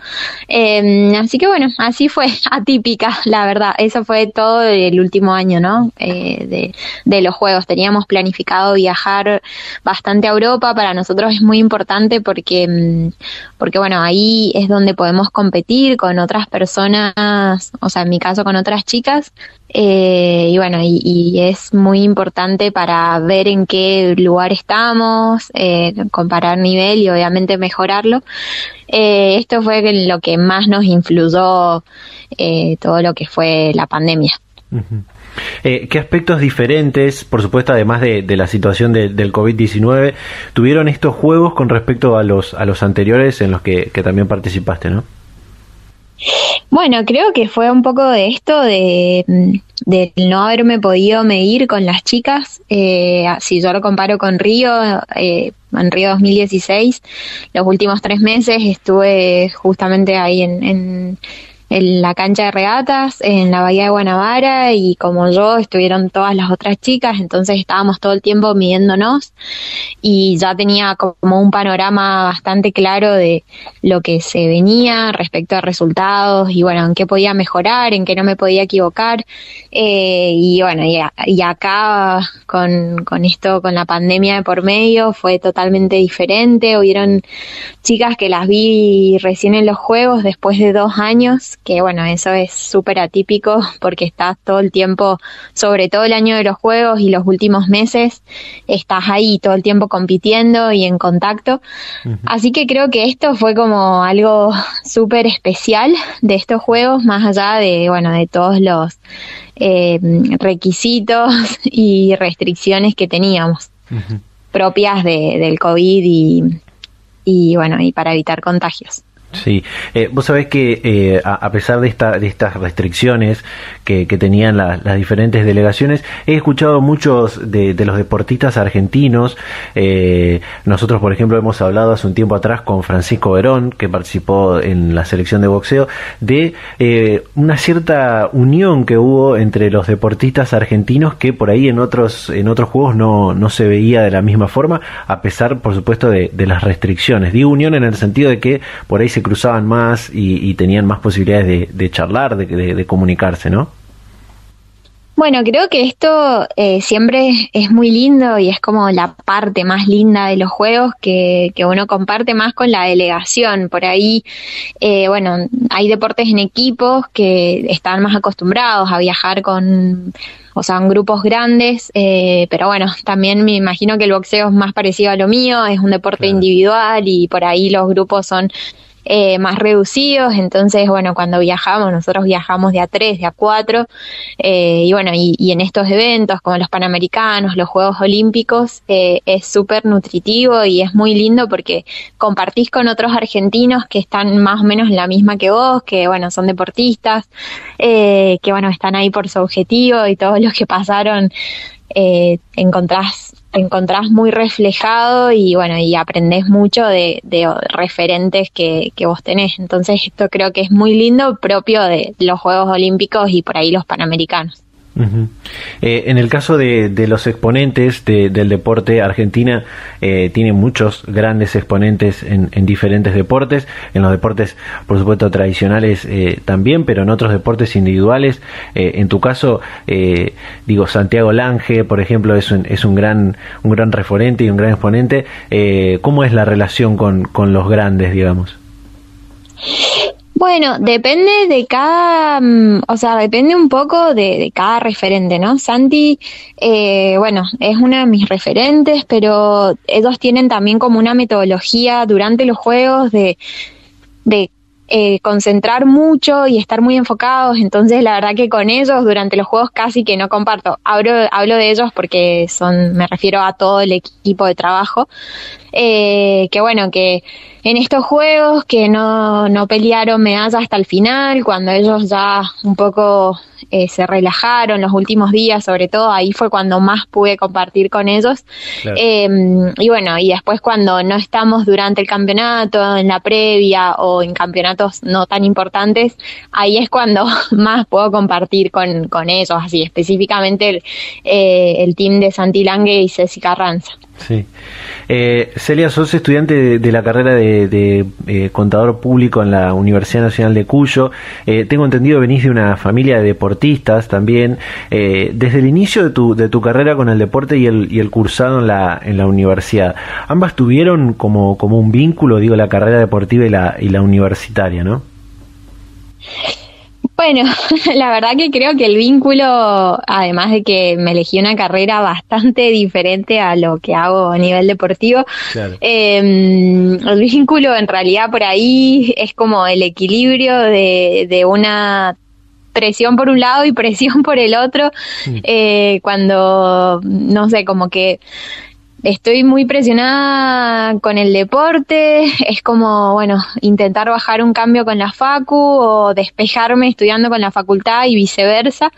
Em, así que bueno, así fue atípica, la verdad. Eso fue todo el último año, ¿no? Eh, de, de, los Juegos. Teníamos planificado viajar bastante a Europa. Para nosotros es muy importante porque, mm, porque bueno, ahí es donde podemos competir con otras personas, o sea, en mi caso con otras chicas. Eh, y bueno, y, es muy importante para ver en qué lugar estamos, eh, comparar nivel y obviamente mejorarlo. Eh, esto fue lo que más nos influyó todo lo que fue la pandemia. ¿Qué aspectos diferentes, por supuesto, además de, la situación del COVID-19, tuvieron estos juegos con respecto a los, a los anteriores en los que, que también participaste, no? Bueno, creo que fue un poco de esto, de, no haberme podido medir con las chicas. Eh, si yo lo comparo con Río, eh, en Río 2016, los últimos tres meses estuve justamente ahí en, en la cancha de regatas en la bahía de Guanabara y como yo estuvieron todas las otras chicas, entonces estábamos todo el tiempo midiéndonos y ya tenía como un panorama bastante claro de lo que se venía respecto a resultados y bueno, en qué podía mejorar, en qué no me podía equivocar eh, y bueno, y, acá con, con esto, con la pandemia de por medio fue totalmente diferente, hubieron chicas que las vi recién en los juegos después de dos años que bueno, eso es súper atípico porque estás todo el tiempo, sobre todo el año de los juegos y los últimos meses, estás ahí todo el tiempo compitiendo y en contacto. Así que creo que esto fue como algo súper especial de estos juegos, más allá de, bueno, de todos los eh, requisitos y restricciones que teníamos propias de, del COVID y, y bueno, y para evitar contagios. Sí, eh, vos sabés que eh, a, pesar de, esta, de estas restricciones que, tenían las diferentes delegaciones, he escuchado muchos de, los deportistas argentinos. Eh, nosotros, por ejemplo, hemos hablado hace un tiempo atrás con Francisco Verón, que participó en la selección de boxeo, de una cierta unión que hubo entre los deportistas argentinos que por ahí en otros, en otros juegos no, no se veía de la misma forma, a pesar, por supuesto, de, de las restricciones. Digo unión en el sentido de que por ahí se cruzaban más y, tenían más posibilidades de, charlar, de, comunicarse, ¿no? Bueno, creo que esto eh, siempre es muy lindo y es como la parte más linda de los juegos que, uno comparte más con la delegación. Por ahí, eh, bueno, hay deportes en equipos que están más acostumbrados a viajar con, o sea, en grupos grandes, eh, pero bueno, también me imagino que el boxeo es más parecido a lo mío, es un deporte individual y por ahí los grupos son eh, más reducidos, entonces, bueno, cuando viajamos, nosotros viajamos de a tres, de a cuatro, eh, y bueno, y, en estos eventos como los Panamericanos, los Juegos Olímpicos, eh, es súper nutritivo y es muy lindo porque compartís con otros argentinos que están más o menos en la misma que vos, que bueno, son deportistas, que bueno, están ahí por su objetivo y todos los que pasaron, encontrás encontrás muy reflejado y bueno, y aprendés mucho de, referentes que, que, vos tenés. Entonces esto creo que es muy lindo, propio de los Juegos Olímpicos y por ahí los Panamericanos. Eh, en el caso de, los exponentes del deporte, Argentina eh, tiene muchos grandes exponentes en, diferentes deportes, en los deportes, por supuesto, tradicionales eh, también, pero en otros deportes individuales. en tu caso, digo, Santiago Lange, por ejemplo, es un, es un, gran, un gran referente y un gran exponente. ¿Cómo es la relación con, con los grandes, digamos? Bueno, depende de cada, mm, o sea, depende un poco de, cada referente, ¿no? Santi, eh, bueno, es uno de mis referentes, pero ellos tienen también como una metodología durante los juegos de, de eh, concentrar mucho y estar muy enfocados. Entonces, la verdad que con ellos durante los juegos casi que no comparto. Hablo, hablo de ellos porque son, me refiero a todo el equipo de trabajo. Eh, que bueno, que en estos juegos que no, no pelearon medallas hasta el final, cuando ellos ya un poco eh, se relajaron los últimos días, sobre todo ahí fue cuando más pude compartir con ellos. Em, y bueno, y después cuando no estamos durante el campeonato, en la previa o en campeonatos no tan importantes, ahí es cuando más puedo compartir con, con ellos, así específicamente el, eh, el team de Santi Lange y Ceci Carranza. Sí. Eh, Celia, sos estudiante de, la carrera de, eh, contador público en la Universidad Nacional de Cuyo. Eh, tengo entendido venís de una familia de deportistas también. Eh, desde el inicio de tu, de tu carrera con el deporte y el, y el cursado en la, en la universidad, ambas tuvieron como, como un vínculo, digo, la carrera deportiva y la, y la universitaria, ¿no? Bueno, la verdad que creo que el vínculo, además de que me elegí una carrera bastante diferente a lo que hago a nivel deportivo, em, el vínculo en realidad por ahí es como el equilibrio de, de una presión por un lado y presión por el otro, eh, cuando, no sé, como que estoy muy presionada con el deporte, es como, bueno, intentar bajar un cambio con la facu o despejarme estudiando con la facultad y viceversa.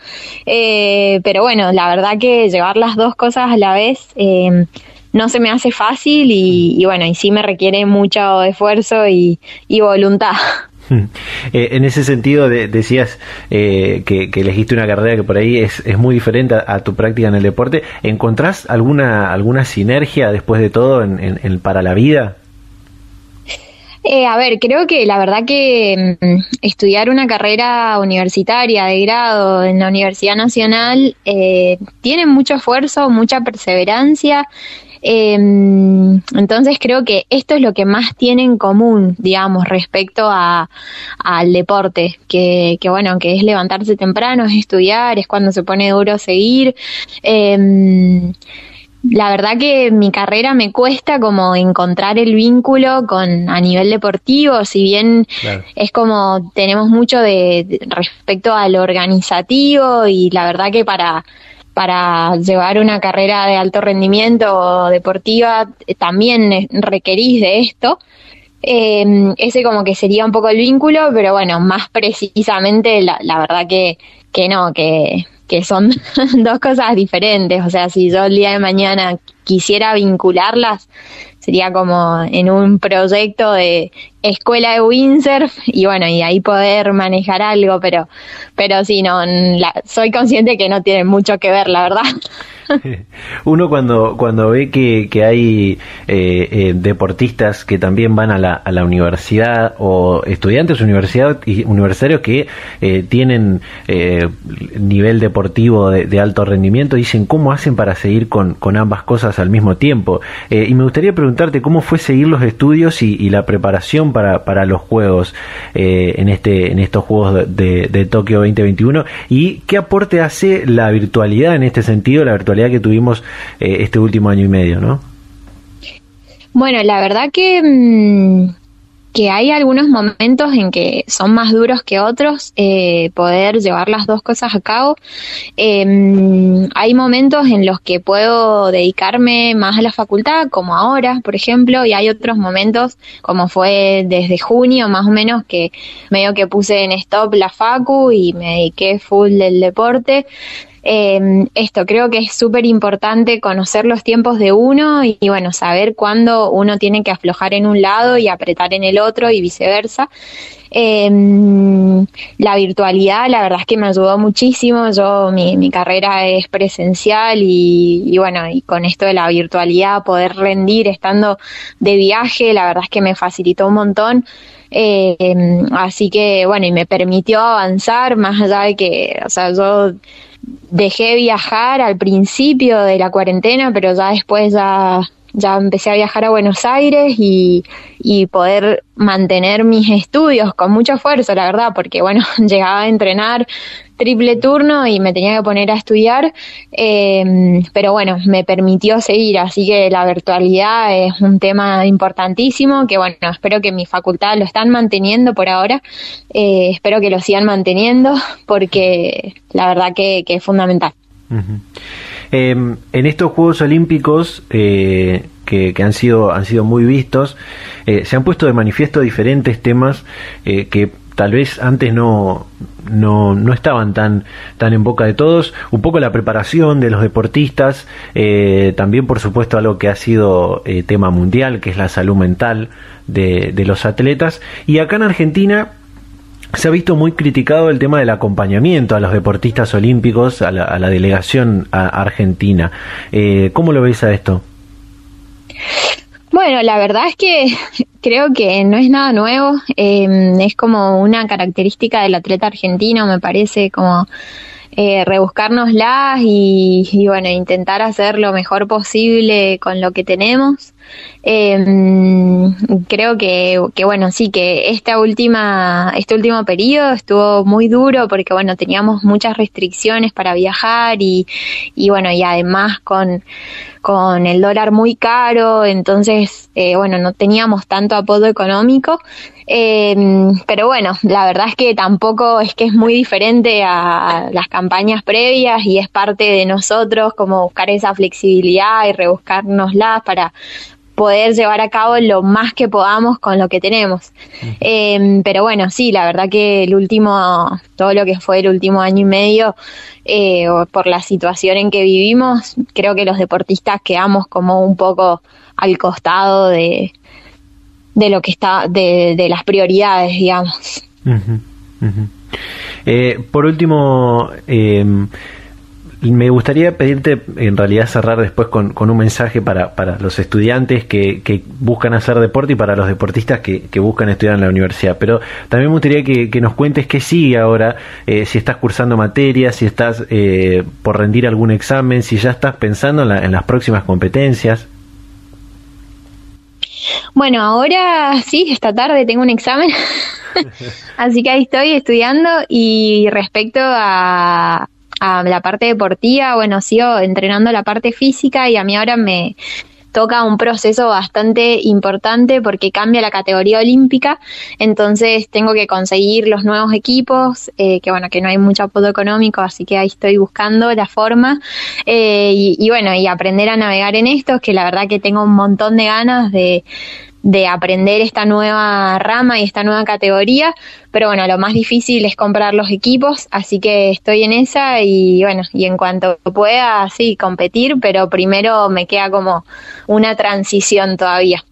Eh, pero bueno, la verdad que llevar las dos cosas a la vez eh, no se me hace fácil y, bueno, y sí me requiere mucho esfuerzo y, voluntad. Eh, en ese sentido, decías eh, que, elegiste una carrera que por ahí es, es muy diferente a, tu práctica en el deporte. ¿Encontrás alguna, alguna sinergia después de todo en, para la vida? Eh, a ver, creo que la verdad que mm, estudiar una carrera universitaria de grado en la Universidad Nacional tiene mucho esfuerzo, mucha perseverancia Em, entonces creo que esto es lo que más tiene en común, digamos, respecto a, al deporte, que, que, bueno, que es levantarse temprano, es estudiar, es cuando se pone duro seguir. Em, la verdad que mi carrera me cuesta como encontrar el vínculo con a nivel deportivo, si bien es como tenemos mucho de, respecto al organizativo y la verdad que para para llevar una carrera de alto rendimiento deportiva eh, también requerís de esto. Eh, ese como que sería un poco el vínculo, pero bueno, más precisamente la, la verdad que, que no, que, que son dos cosas diferentes. O sea, si yo el día de mañana quisiera vincularlas, sería como en un proyecto de escuela de windsurf y bueno, y ahí poder manejar algo, pero, pero sí, no, soy consciente que no tiene mucho que ver, la verdad. Uno cuando, cuando ve que, que hay eh, eh, deportistas que también van a la, a la universidad o estudiantes universidad, universitarios que eh, tienen nivel deportivo de, alto rendimiento, dicen cómo hacen para seguir con, con ambas cosas al mismo tiempo. y me gustaría preguntarte cómo fue seguir los estudios y, la preparación para, para los Juegos en, este, en estos Juegos de, de Tokio 2021 y qué aporte hace la virtualidad en este sentido, la virtualidad que tuvimos eh, este último año y medio, ¿no? Bueno, la verdad que, mm, que hay algunos momentos en que son más duros que otros eh, poder llevar las dos cosas a cabo. Em, hay momentos en los que puedo dedicarme más a la facultad, como ahora, por ejemplo, y hay otros momentos, como fue desde junio más o menos, que medio que puse en stop la facu y me dediqué full del deporte. Eh, esto creo que es súper importante conocer los tiempos de uno y, bueno, saber cuándo uno tiene que aflojar en un lado y apretar en el otro y viceversa. Em, la virtualidad, la verdad es que me ayudó muchísimo. Yo, mi, mi carrera es presencial y, y, bueno, y con esto de la virtualidad, poder rendir estando de viaje, la verdad es que me facilitó un montón. Eh, así que, bueno, y me permitió avanzar más allá de que, o sea, yo dejé viajar al principio de la cuarentena, pero ya después ya, ya empecé a viajar a Buenos Aires y, y poder mantener mis estudios con mucho esfuerzo, la verdad, porque bueno, llegaba a entrenar triple turno y me tenía que poner a estudiar, em, pero bueno, me permitió seguir, así que la virtualidad es un tema importantísimo, que bueno, espero que mi facultad lo están manteniendo por ahora, eh, espero que lo sigan manteniendo, porque la verdad que, es fundamental. Em, en estos Juegos Olímpicos, eh, que, han sido han sido muy vistos eh, se han puesto de manifiesto diferentes temas que tal vez antes no, no, no, estaban tan, tan en boca de todos. Un poco la preparación de los deportistas, eh, también por supuesto algo que ha sido eh, tema mundial, que es la salud mental de, de los atletas. Y acá en Argentina se ha visto muy criticado el tema del acompañamiento a los deportistas olímpicos, a la, a la delegación argentina. Eh, ¿Cómo lo veis a esto? Bueno, la verdad es que creo que no es nada nuevo, em, es como una característica del atleta argentino, me parece, como eh, rebuscárnoslas y, y, bueno, intentar hacer lo mejor posible con lo que tenemos. Em, creo que, que, bueno, sí, que esta última, este último periodo estuvo muy duro porque, bueno, teníamos muchas restricciones para viajar y, y bueno, y además con, con el dólar muy caro, entonces, eh, bueno, no teníamos tanto apoyo económico. Em, pero bueno, la verdad es que tampoco es que es muy diferente a las campañas previas y es parte de nosotros como buscar esa flexibilidad y rebuscárnosla para, poder llevar a cabo lo más que podamos con lo que tenemos. Em, pero bueno, sí, la verdad que el último, todo lo que fue el último año y medio, eh, por la situación en que vivimos, creo que los deportistas quedamos como un poco al costado de, de lo que está, de, de las prioridades, digamos. Eh, por último, eh, me gustaría pedirte, en realidad, cerrar después con, un mensaje para, para los estudiantes que, que, buscan hacer deporte y para los deportistas que, que, buscan estudiar en la universidad. Pero también me gustaría que, nos cuentes qué sigue ahora, eh, si estás cursando materias, si estás eh, por rendir algún examen, si ya estás pensando en, las próximas competencias. Bueno, ahora sí, esta tarde tengo un examen, así que ahí estoy estudiando y respecto a, a la parte deportiva, bueno, sigo entrenando la parte física y a mí ahora me toca un proceso bastante importante porque cambia la categoría olímpica, entonces tengo que conseguir los nuevos equipos, eh, que bueno, que no hay mucho apoyo económico, así que ahí estoy buscando la forma. Eh, y, y, bueno, y aprender a navegar en esto, que la verdad que tengo un montón de ganas de, de aprender esta nueva rama y esta nueva categoría, pero bueno, lo más difícil es comprar los equipos, así que estoy en esa y bueno, y en cuanto pueda, sí, competir, pero primero me queda como una transición todavía.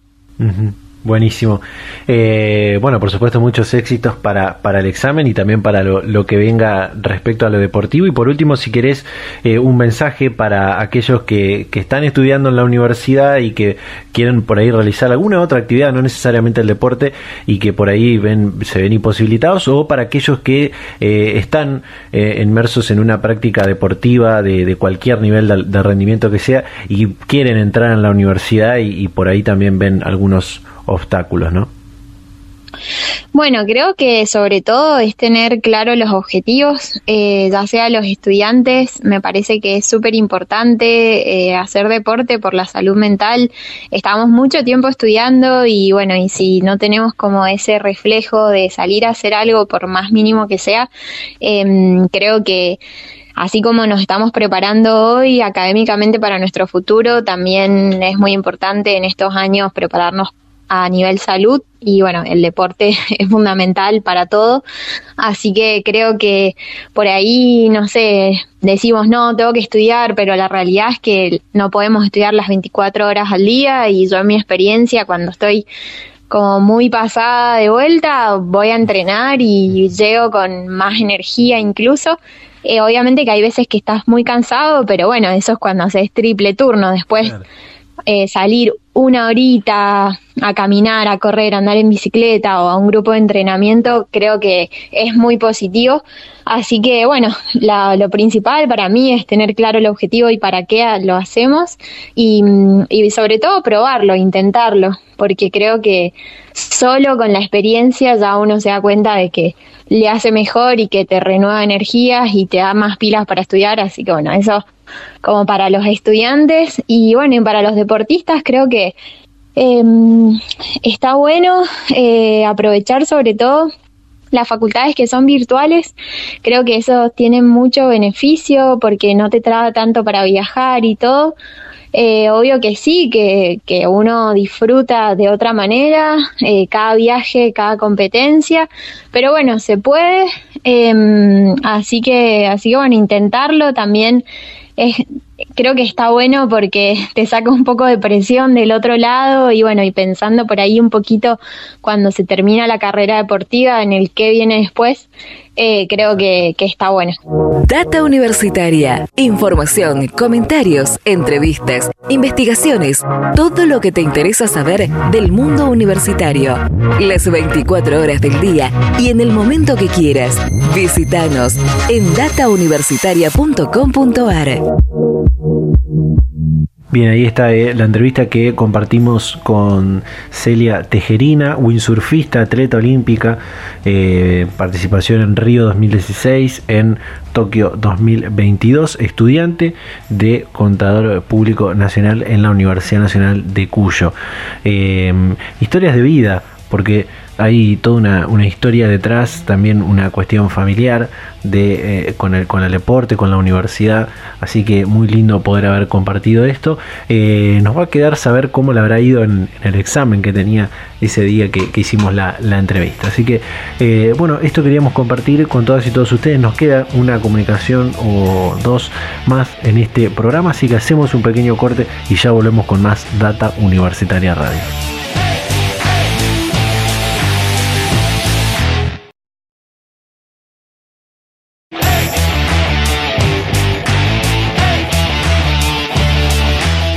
Buenísimo. Eh, bueno, por supuesto, muchos éxitos para, para el examen y también para lo, que venga respecto a lo deportivo. Y por último, si querés eh, un mensaje para aquellos que, que, están estudiando en la universidad y que quieren por ahí realizar alguna otra actividad, no necesariamente el deporte, y que por ahí ven, se ven imposibilitados, o para aquellos que eh, están inmersos en una práctica deportiva de, de cualquier nivel de, rendimiento que sea y quieren entrar en la universidad y por ahí también ven algunos obstáculos, ¿no? Bueno, creo que sobre todo es tener claro los objetivos, eh, ya sea los estudiantes, me parece que es súper importante eh, hacer deporte por la salud mental. Estamos mucho tiempo estudiando y bueno, y si no tenemos como ese reflejo de salir a hacer algo por más mínimo que sea, em, creo que así como nos estamos preparando hoy académicamente para nuestro futuro, también es muy importante en estos años prepararnos a nivel salud y bueno, el deporte es fundamental para todo, así que creo que por ahí, no sé, decimos, no, tengo que estudiar, pero la realidad es que no podemos estudiar las 24 horas al día y yo en mi experiencia cuando estoy como muy pasada de vuelta, voy a entrenar y llego con más energía incluso. Eh, obviamente que hay veces que estás muy cansado, pero bueno, eso es cuando haces triple turno. Después eh, salir una horita a caminar, a correr, a andar en bicicleta o a un grupo de entrenamiento, creo que es muy positivo. Así que bueno, lo principal para mí es tener claro el objetivo y para qué lo hacemos y, y sobre todo probarlo, intentarlo, porque creo que solo con la experiencia ya uno se da cuenta de que le hace mejor y que te renueva energías y te da más pilas para estudiar. Así que bueno, eso como para los estudiantes y bueno, y para los deportistas creo que em, está bueno eh, aprovechar sobre todo las facultades que son virtuales, creo que eso tiene mucho beneficio porque no te traba tanto para viajar y todo. Eh, obvio que sí, que, que, uno disfruta de otra manera, eh, cada viaje, cada competencia, pero bueno, se puede, em, así que, así que bueno, intentarlo también es, creo que está bueno porque te saca un poco de presión del otro lado y bueno, y pensando por ahí un poquito cuando se termina la carrera deportiva en el que viene después, eh, creo que, que está bueno. Data Universitaria. Información, comentarios, entrevistas, investigaciones, todo lo que te interesa saber del mundo universitario. Las 24 horas del día y en el momento que quieras. Visítanos en datauniversitaria.com.ar. Bien, ahí está eh, la entrevista que compartimos con Celia Tejerina, windsurfista, atleta olímpica, eh, participación en Río 2016, en Tokio 2022, estudiante de contador público nacional en la Universidad Nacional de Cuyo. Eh, historias de vida, porque hay toda una, historia detrás, también una cuestión familiar de, eh, con, el, con el deporte, con la universidad, así que muy lindo poder haber compartido esto. Eh, nos va a quedar saber cómo le habrá ido en, el examen que tenía ese día que, hicimos la, entrevista. Así que, eh, bueno, esto queríamos compartir con todas y todos ustedes. Nos queda una comunicación o dos más en este programa, así que hacemos un pequeño corte y ya volvemos con más Data Universitaria Radio.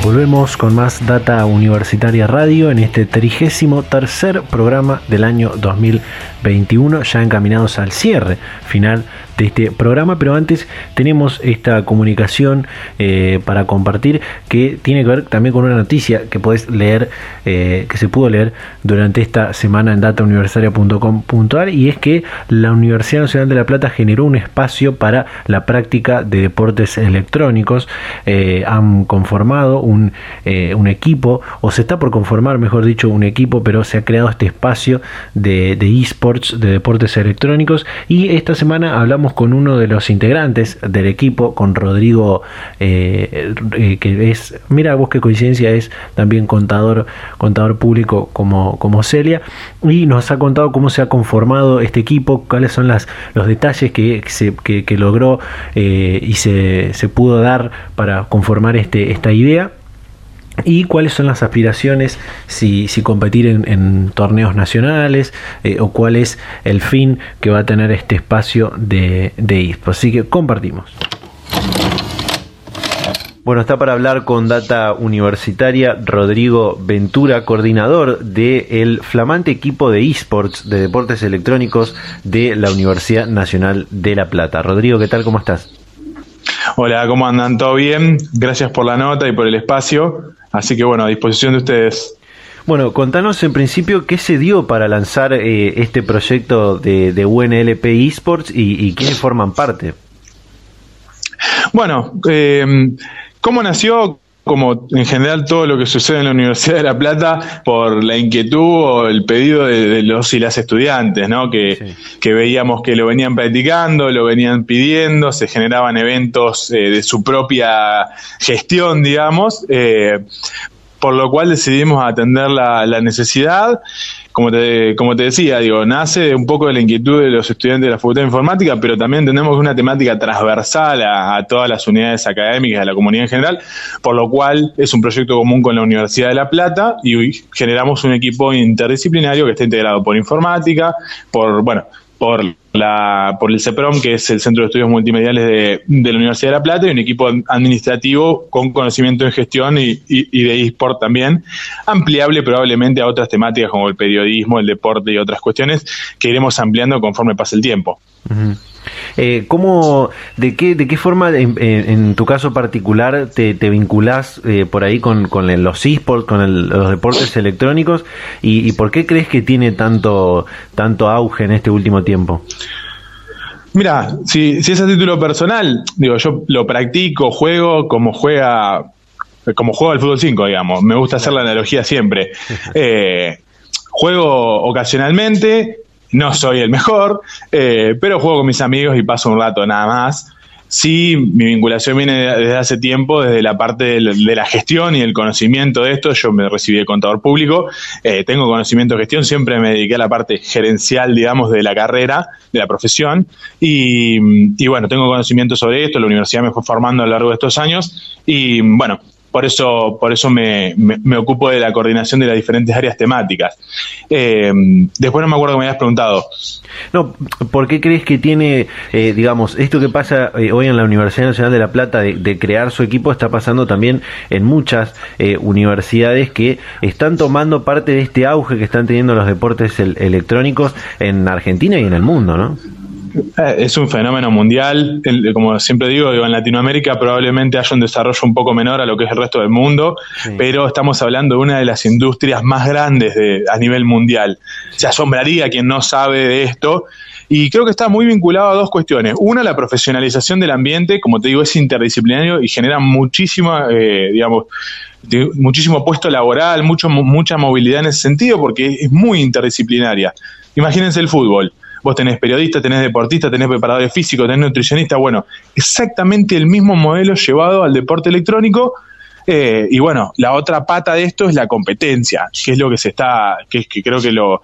Volvemos con más Data Universitaria Radio en este trigésimo tercer programa del año 2021, ya encaminados al cierre final de este programa, pero antes tenemos esta comunicación eh, para compartir que tiene que ver también con una noticia que podés leer, eh, que se pudo leer durante esta semana en datauniversitaria.com.ar y es que la Universidad Nacional de La Plata generó un espacio para la práctica de deportes electrónicos, eh, han conformado un, un, equipo, o se está por conformar, mejor dicho, un equipo, pero se ha creado este espacio de, esports, de deportes electrónicos. Y esta semana hablamos con uno de los integrantes del equipo, con Rodrigo, eh, eh, que es, mira vos qué coincidencia, es también contador, contador público como, como Celia, y nos ha contado cómo se ha conformado este equipo, cuáles son los detalles que, se, que, logró eh, y se, se pudo dar para conformar este, esta idea y cuáles son las aspiraciones si, si competir en, torneos nacionales eh, o cuál es el fin que va a tener este espacio de, de Así que compartimos. Bueno, está para hablar con Data Universitaria Rodrigo Ventura, coordinador del flamante equipo de esports de deportes electrónicos de la Universidad Nacional de La Plata. Rodrigo, ¿qué tal? ¿Cómo estás? Hola, ¿cómo andan? ¿Todo bien? Gracias por la nota y por el espacio. Así que bueno, a disposición de ustedes. Bueno, contanos en principio qué se dio para lanzar eh, este proyecto de, de UNLP Esports y, y quiénes forman parte. Bueno, eh, ¿cómo nació? Como en general todo lo que sucede en la Universidad de La Plata, por la inquietud o el pedido de, los y las estudiantes, ¿no? Que, que, veíamos que lo venían practicando, lo venían pidiendo, se generaban eventos eh, de su propia gestión, digamos, eh, por lo cual decidimos atender la, la necesidad como te, como te decía, digo, nace un poco de la inquietud de los estudiantes de la Facultad de Informática, pero también tenemos una temática transversal a, todas las unidades académicas, de la comunidad en general, por lo cual es un proyecto común con la Universidad de La Plata y generamos un equipo interdisciplinario que está integrado por informática, por, bueno, por, la, por el CEPROM, que es el Centro de Estudios Multimediales de, la Universidad de La Plata, y un equipo administrativo con conocimiento en gestión y, y, de eSport también, ampliable probablemente a otras temáticas como el periodismo, el deporte y otras cuestiones que iremos ampliando conforme pase el tiempo. Eh, ¿cómo, de, qué, ¿De qué forma, en, tu caso particular, te, te vinculás eh, por ahí con, los esports, con los deportes electrónicos? Y, por qué crees que tiene tanto, tanto auge en este último tiempo? Mira, si, si es a título personal, digo, yo lo practico, juego como juega como juego al fútbol 5, digamos. Me gusta hacer la analogía siempre. Eh, juego ocasionalmente, no soy el mejor, eh, pero juego con mis amigos y paso un rato nada más. Sí, mi vinculación viene desde hace tiempo, desde la parte de la gestión y el conocimiento de esto. Yo me recibí de contador público, eh, tengo conocimiento de gestión, siempre me dediqué a la parte gerencial, digamos, de la carrera, de la profesión. Y, y bueno, tengo conocimiento sobre esto, la universidad me fue formando a lo largo de estos años. Y bueno, por eso, por eso me, me, ocupo de la coordinación de las diferentes áreas temáticas. Eh, después no me acuerdo que me habías preguntado. No, ¿por qué crees que tiene, eh, digamos, esto que pasa eh, hoy en la Universidad Nacional de La Plata de, crear su equipo está pasando también en muchas universidades que están tomando parte de este auge que están teniendo los deportes electrónicos en Argentina y en el mundo, ¿no? Eh, es un fenómeno mundial. Como siempre digo, en Latinoamérica probablemente haya un desarrollo un poco menor a lo que es el resto del mundo, pero estamos hablando de una de las industrias más grandes de, a nivel mundial. Se asombraría quien no sabe de esto. Y creo que está muy vinculado a dos cuestiones. Una, la profesionalización del ambiente, como te digo, es interdisciplinario y genera muchísima, eh, digamos, muchísimo puesto laboral, mucho, mucha movilidad en ese sentido, porque es muy interdisciplinaria. Imagínense el fútbol Vos tenés periodista, tenés deportista, tenés preparadores físicos, tenés nutricionista. Bueno, exactamente el mismo modelo llevado al deporte electrónico. Eh, y bueno, la otra pata de esto es la competencia, que es lo que se está, que es que creo que lo,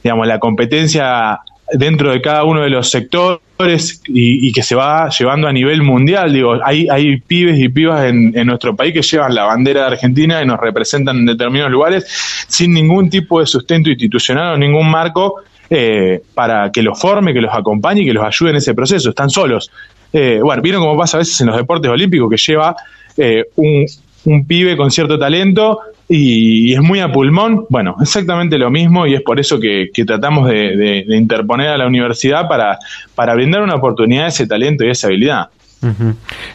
digamos, la competencia dentro de cada uno de los sectores y, que se va llevando a nivel mundial. Digo, hay, hay pibes y pibas en, en, nuestro país que llevan la bandera de Argentina y nos representan en determinados lugares sin ningún tipo de sustento institucional o ningún marco eh, para que los forme, que los acompañe y que los ayude en ese proceso. Están solos. Eh, bueno, vieron cómo pasa a veces en los deportes olímpicos que lleva eh, un, pibe con cierto talento y, es muy a pulmón. Bueno, exactamente lo mismo y es por eso que, tratamos de, interponer a la universidad para, para brindar una oportunidad a ese talento y esa habilidad.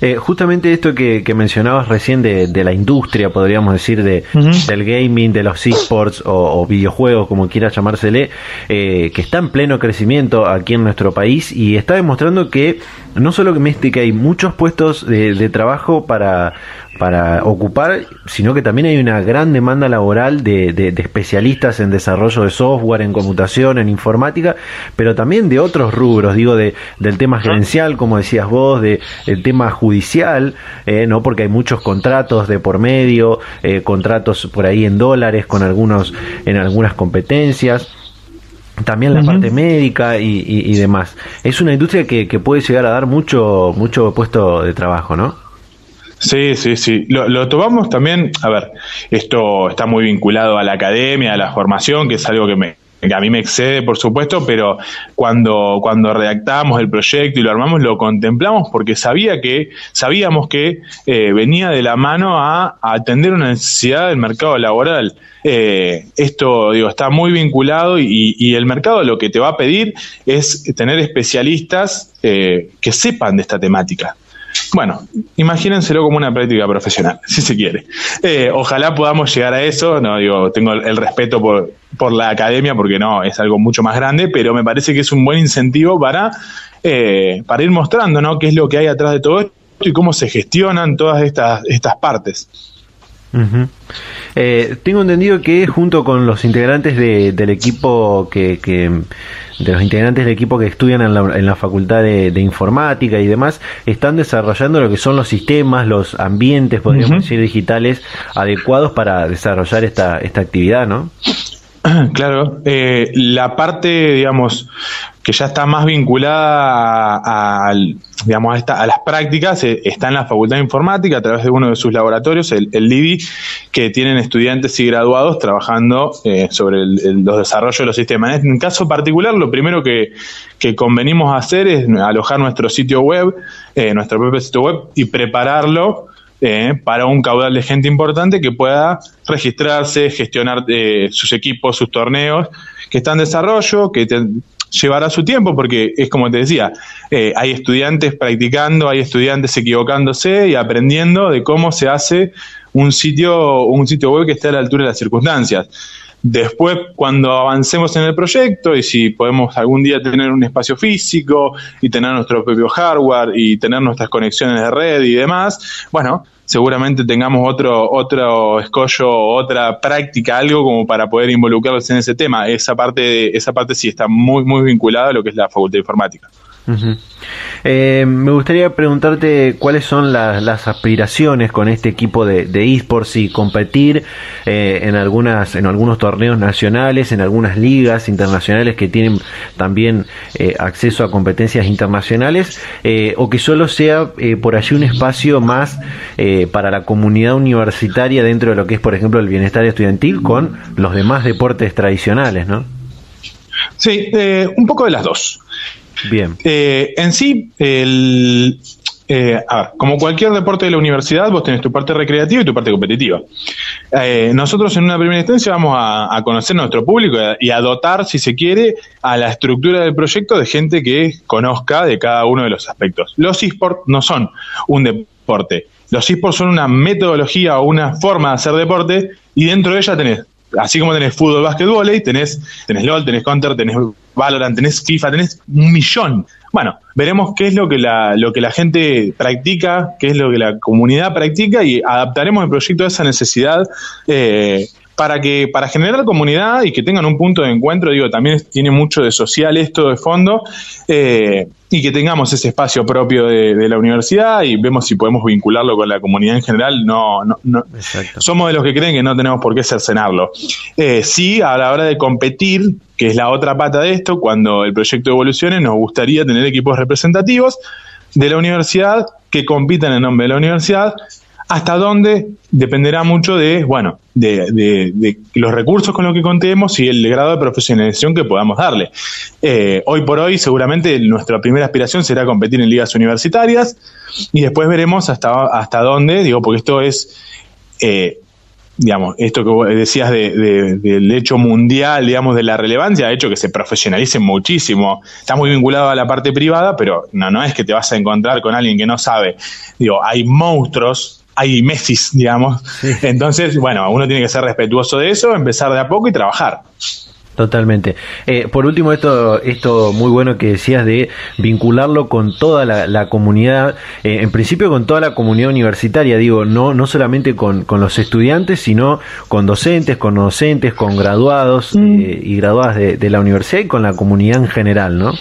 Eh, justamente esto que, mencionabas recién de, la industria, podríamos decir, de, del gaming, de los esports o, videojuegos, como quiera llamársele, eh, que está en pleno crecimiento aquí en nuestro país y está demostrando que no solo que, que hay muchos puestos de trabajo para, para ocupar, sino que también hay una gran demanda laboral de, de, especialistas en desarrollo de software, en computación, en informática, pero también de otros rubros, digo, de, del tema gerencial, como decías vos, de, del tema judicial, eh, ¿no? Porque hay muchos contratos de por medio, eh, contratos por ahí en dólares con algunos, en algunas competencias también la parte médica y, y, demás. Es una industria que, que, puede llegar a dar mucho, mucho puesto de trabajo, ¿no? Sí, sí, sí. Lo, tomamos también, a ver, esto está muy vinculado a la academia, a la formación, que es algo que me, a mí me excede, por supuesto, pero cuando, cuando redactamos el proyecto y lo armamos, lo contemplamos porque sabía que, sabíamos que eh, venía de la mano a, atender una necesidad del mercado laboral. Eh, esto, digo, está muy vinculado y, y, el mercado lo que te va a pedir es tener especialistas eh, que sepan de esta temática. Bueno, imagínenselo como una práctica profesional, si se quiere. Eh, ojalá podamos llegar a eso. No digo, tengo el, respeto por, por, la academia porque no es algo mucho más grande, pero me parece que es un buen incentivo para, eh, para ir mostrando ¿no? qué es lo que hay atrás de todo esto y cómo se gestionan todas estas, estas partes. Eh, tengo entendido que junto con los integrantes del equipo que, de los integrantes del equipo que estudian en la, en la facultad de, informática y demás están desarrollando lo que son los sistemas, los ambientes, podríamos decir, digitales adecuados para desarrollar esta, esta actividad, ¿no? Claro, eh, la parte, digamos, que ya está más vinculada a, digamos, a, esta, a, las prácticas, eh, está en la Facultad de Informática a través de uno de sus laboratorios, el, el que tienen estudiantes y graduados trabajando eh, sobre los desarrollos de los sistemas. En caso particular, lo primero que, que convenimos hacer es alojar nuestro sitio web, nuestro propio sitio web, y prepararlo eh, para un caudal de gente importante que pueda registrarse, gestionar eh, sus equipos, sus torneos, que están en desarrollo, que llevará su tiempo, porque es como te decía, eh, hay estudiantes practicando, hay estudiantes equivocándose y aprendiendo de cómo se hace un sitio, un sitio web que esté a la altura de las circunstancias. Después, cuando avancemos en el proyecto y si podemos algún día tener un espacio físico y tener nuestro propio hardware y tener nuestras conexiones de red y demás, bueno, seguramente tengamos otro, otro escollo, otra práctica, algo como para poder involucrarlos en ese tema. Esa parte, esa parte sí está muy, muy vinculada a lo que es la Facultad de Informática. Eh, me gustaría preguntarte cuáles son las aspiraciones con este equipo de, esports y competir eh, en algunas en algunos torneos nacionales, en algunas ligas internacionales que tienen también eh, acceso a competencias internacionales o que solo sea por allí un espacio más para la comunidad universitaria dentro de lo que es, por ejemplo, el bienestar estudiantil con los demás deportes tradicionales, ¿no? Sí, un poco de las dos. Bien. Eh, en sí, el, eh, como cualquier deporte de la universidad, vos tenés tu parte recreativa y tu parte competitiva. Eh, nosotros en una primera instancia vamos a, conocer nuestro público y a, dotar, si se quiere, a la estructura del proyecto de gente que conozca de cada uno de los aspectos. Los esports no son un deporte. Los esports son una metodología o una forma de hacer deporte y dentro de ella tenés así como tenés fútbol, básquetbol, tenés, tenés LOL, tenés Counter, tenés Valorant, tenés FIFA, tenés un millón. Bueno, veremos qué es lo que la, lo que la gente practica, qué es lo que la comunidad practica y adaptaremos el proyecto a esa necesidad eh, para que para generar comunidad y que tengan un punto de encuentro, digo, también tiene mucho de social esto de fondo, eh, y que tengamos ese espacio propio de, la universidad y vemos si podemos vincularlo con la comunidad en general. No, no, no. Somos de los que creen que no tenemos por qué cercenarlo. Eh, sí, a la hora de competir, que es la otra pata de esto, cuando el proyecto evolucione, nos gustaría tener equipos representativos de la universidad que compitan en nombre de la universidad hasta dónde dependerá mucho de, bueno, de, los recursos con los que contemos y el grado de profesionalización que podamos darle. Eh, hoy por hoy, seguramente nuestra primera aspiración será competir en ligas universitarias y después veremos hasta, hasta dónde, digo, porque esto es eh, digamos, esto que decías del hecho mundial, digamos, de la relevancia, ha hecho que se profesionalice muchísimo. Está muy vinculado a la parte privada, pero no, no es que te vas a encontrar con alguien que no sabe. Digo, hay monstruos, hay Messi, digamos. Entonces, bueno, uno tiene que ser respetuoso de eso, empezar de a poco y trabajar. Totalmente. Eh, por último, esto, esto muy bueno que decías de vincularlo con toda la, comunidad, eh, en principio con toda la comunidad universitaria, digo, no, no solamente con, los estudiantes, sino con docentes, con docentes, con graduados mm. eh, y graduadas de, de, la universidad y con la comunidad en general, ¿no?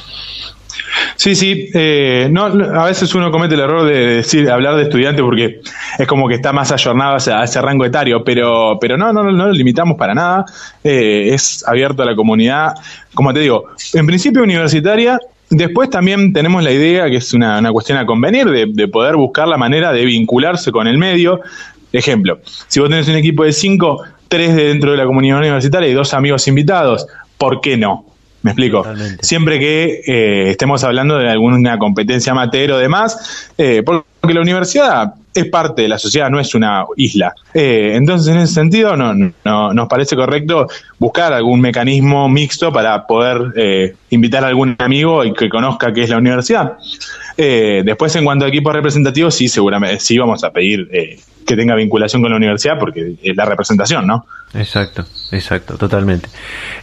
Sí, sí. Eh, no, a veces uno comete el error de decir, hablar de estudiante porque es como que está más ayornado a ese, rango etario, pero, pero no, no, no, lo limitamos para nada. Eh, es abierto a la comunidad. Como te digo, en principio universitaria. Después también tenemos la idea, que es una, cuestión a convenir, de, de poder buscar la manera de vincularse con el medio. Ejemplo, si vos tenés un equipo de cinco, tres de dentro de la comunidad universitaria y dos amigos invitados, ¿por qué no? Me explico. Siempre que eh, estemos hablando de alguna competencia amateur o demás, eh, porque la universidad es parte de la sociedad, no es una isla. Eh, entonces, en ese sentido, no, no, nos parece correcto buscar algún mecanismo mixto para poder invitar a algún amigo y que conozca qué es la universidad. después, en cuanto a equipos representativos, sí, seguramente sí vamos a pedir que tenga vinculación con la universidad porque es la representación, ¿no? Exacto, exacto, totalmente.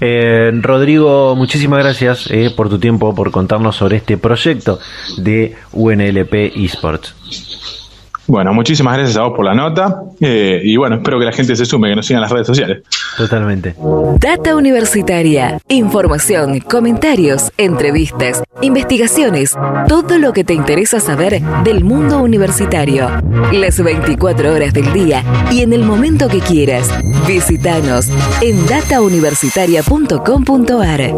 Eh, Rodrigo, muchísimas gracias eh, por tu tiempo, por contarnos sobre este proyecto de UNLP Esports. Bueno, muchísimas gracias a vos por la nota eh, y bueno, espero que la gente se sume, que nos sigan en las redes sociales. Totalmente. Data Universitaria. Información, comentarios, entrevistas, investigaciones, todo lo que te interesa saber del mundo universitario. Las 24 horas del día y en el momento que quieras. Visítanos en datauniversitaria.com.ar.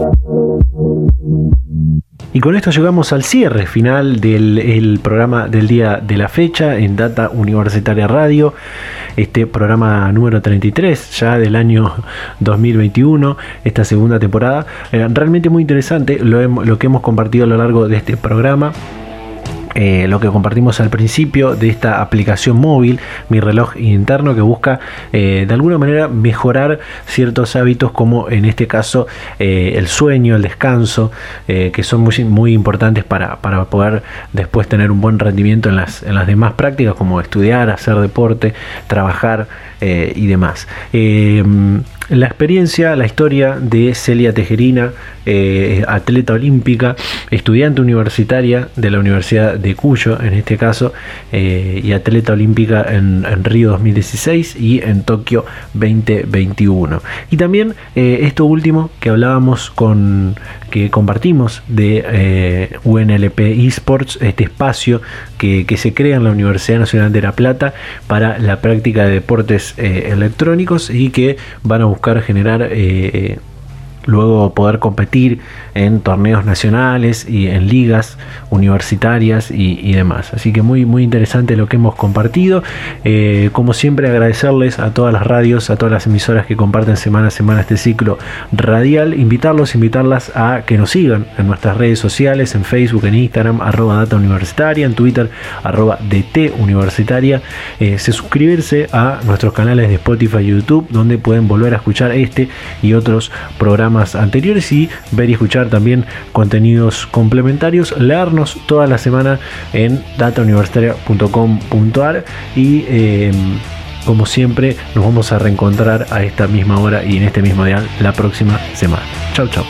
Y con esto llegamos al cierre final del programa del día de la fecha en Data Universitaria Radio, este programa número 33 ya del año 2021, esta segunda temporada. Eh, realmente muy interesante lo, lo que hemos compartido a lo largo de este programa. Eh, lo que compartimos al principio de esta aplicación móvil, mi reloj interno, que busca eh, de alguna manera mejorar ciertos hábitos como en este caso eh, el sueño, el descanso, que son muy, muy importantes para, para, poder después tener un buen rendimiento en las, en las demás prácticas como estudiar, hacer deporte, trabajar y demás la experiencia, la historia de Celia Tejerina, eh, atleta olímpica, estudiante universitaria de la Universidad de Cuyo, en este caso, eh, y atleta olímpica en, Río 2016 y en Tokio 2021. Y también eh, esto último que hablábamos con, que compartimos de UNLP Esports, este espacio que, que, se crea en la Universidad Nacional de La Plata para la práctica de deportes electrónicos y que van a buscar buscar generar eh, luego poder competir en torneos nacionales y en ligas universitarias y, demás. Así que muy, muy interesante lo que hemos compartido. Eh, como siempre agradecerles a todas las radios, a todas las emisoras que comparten semana a semana este ciclo radial. Invitarlos, invitarlas a que nos sigan en nuestras redes sociales, en Facebook, en Instagram, arroba data universitaria, en Twitter, arroba DT universitaria. Eh, se suscribirse a nuestros canales de Spotify y YouTube, donde pueden volver a escuchar este y otros programas anteriores y ver y escuchar también contenidos complementarios, leernos toda la semana en datauniversitaria.com.ar y em, como siempre nos vamos a reencontrar a esta misma hora y en este mismo día la próxima semana. Chau chau.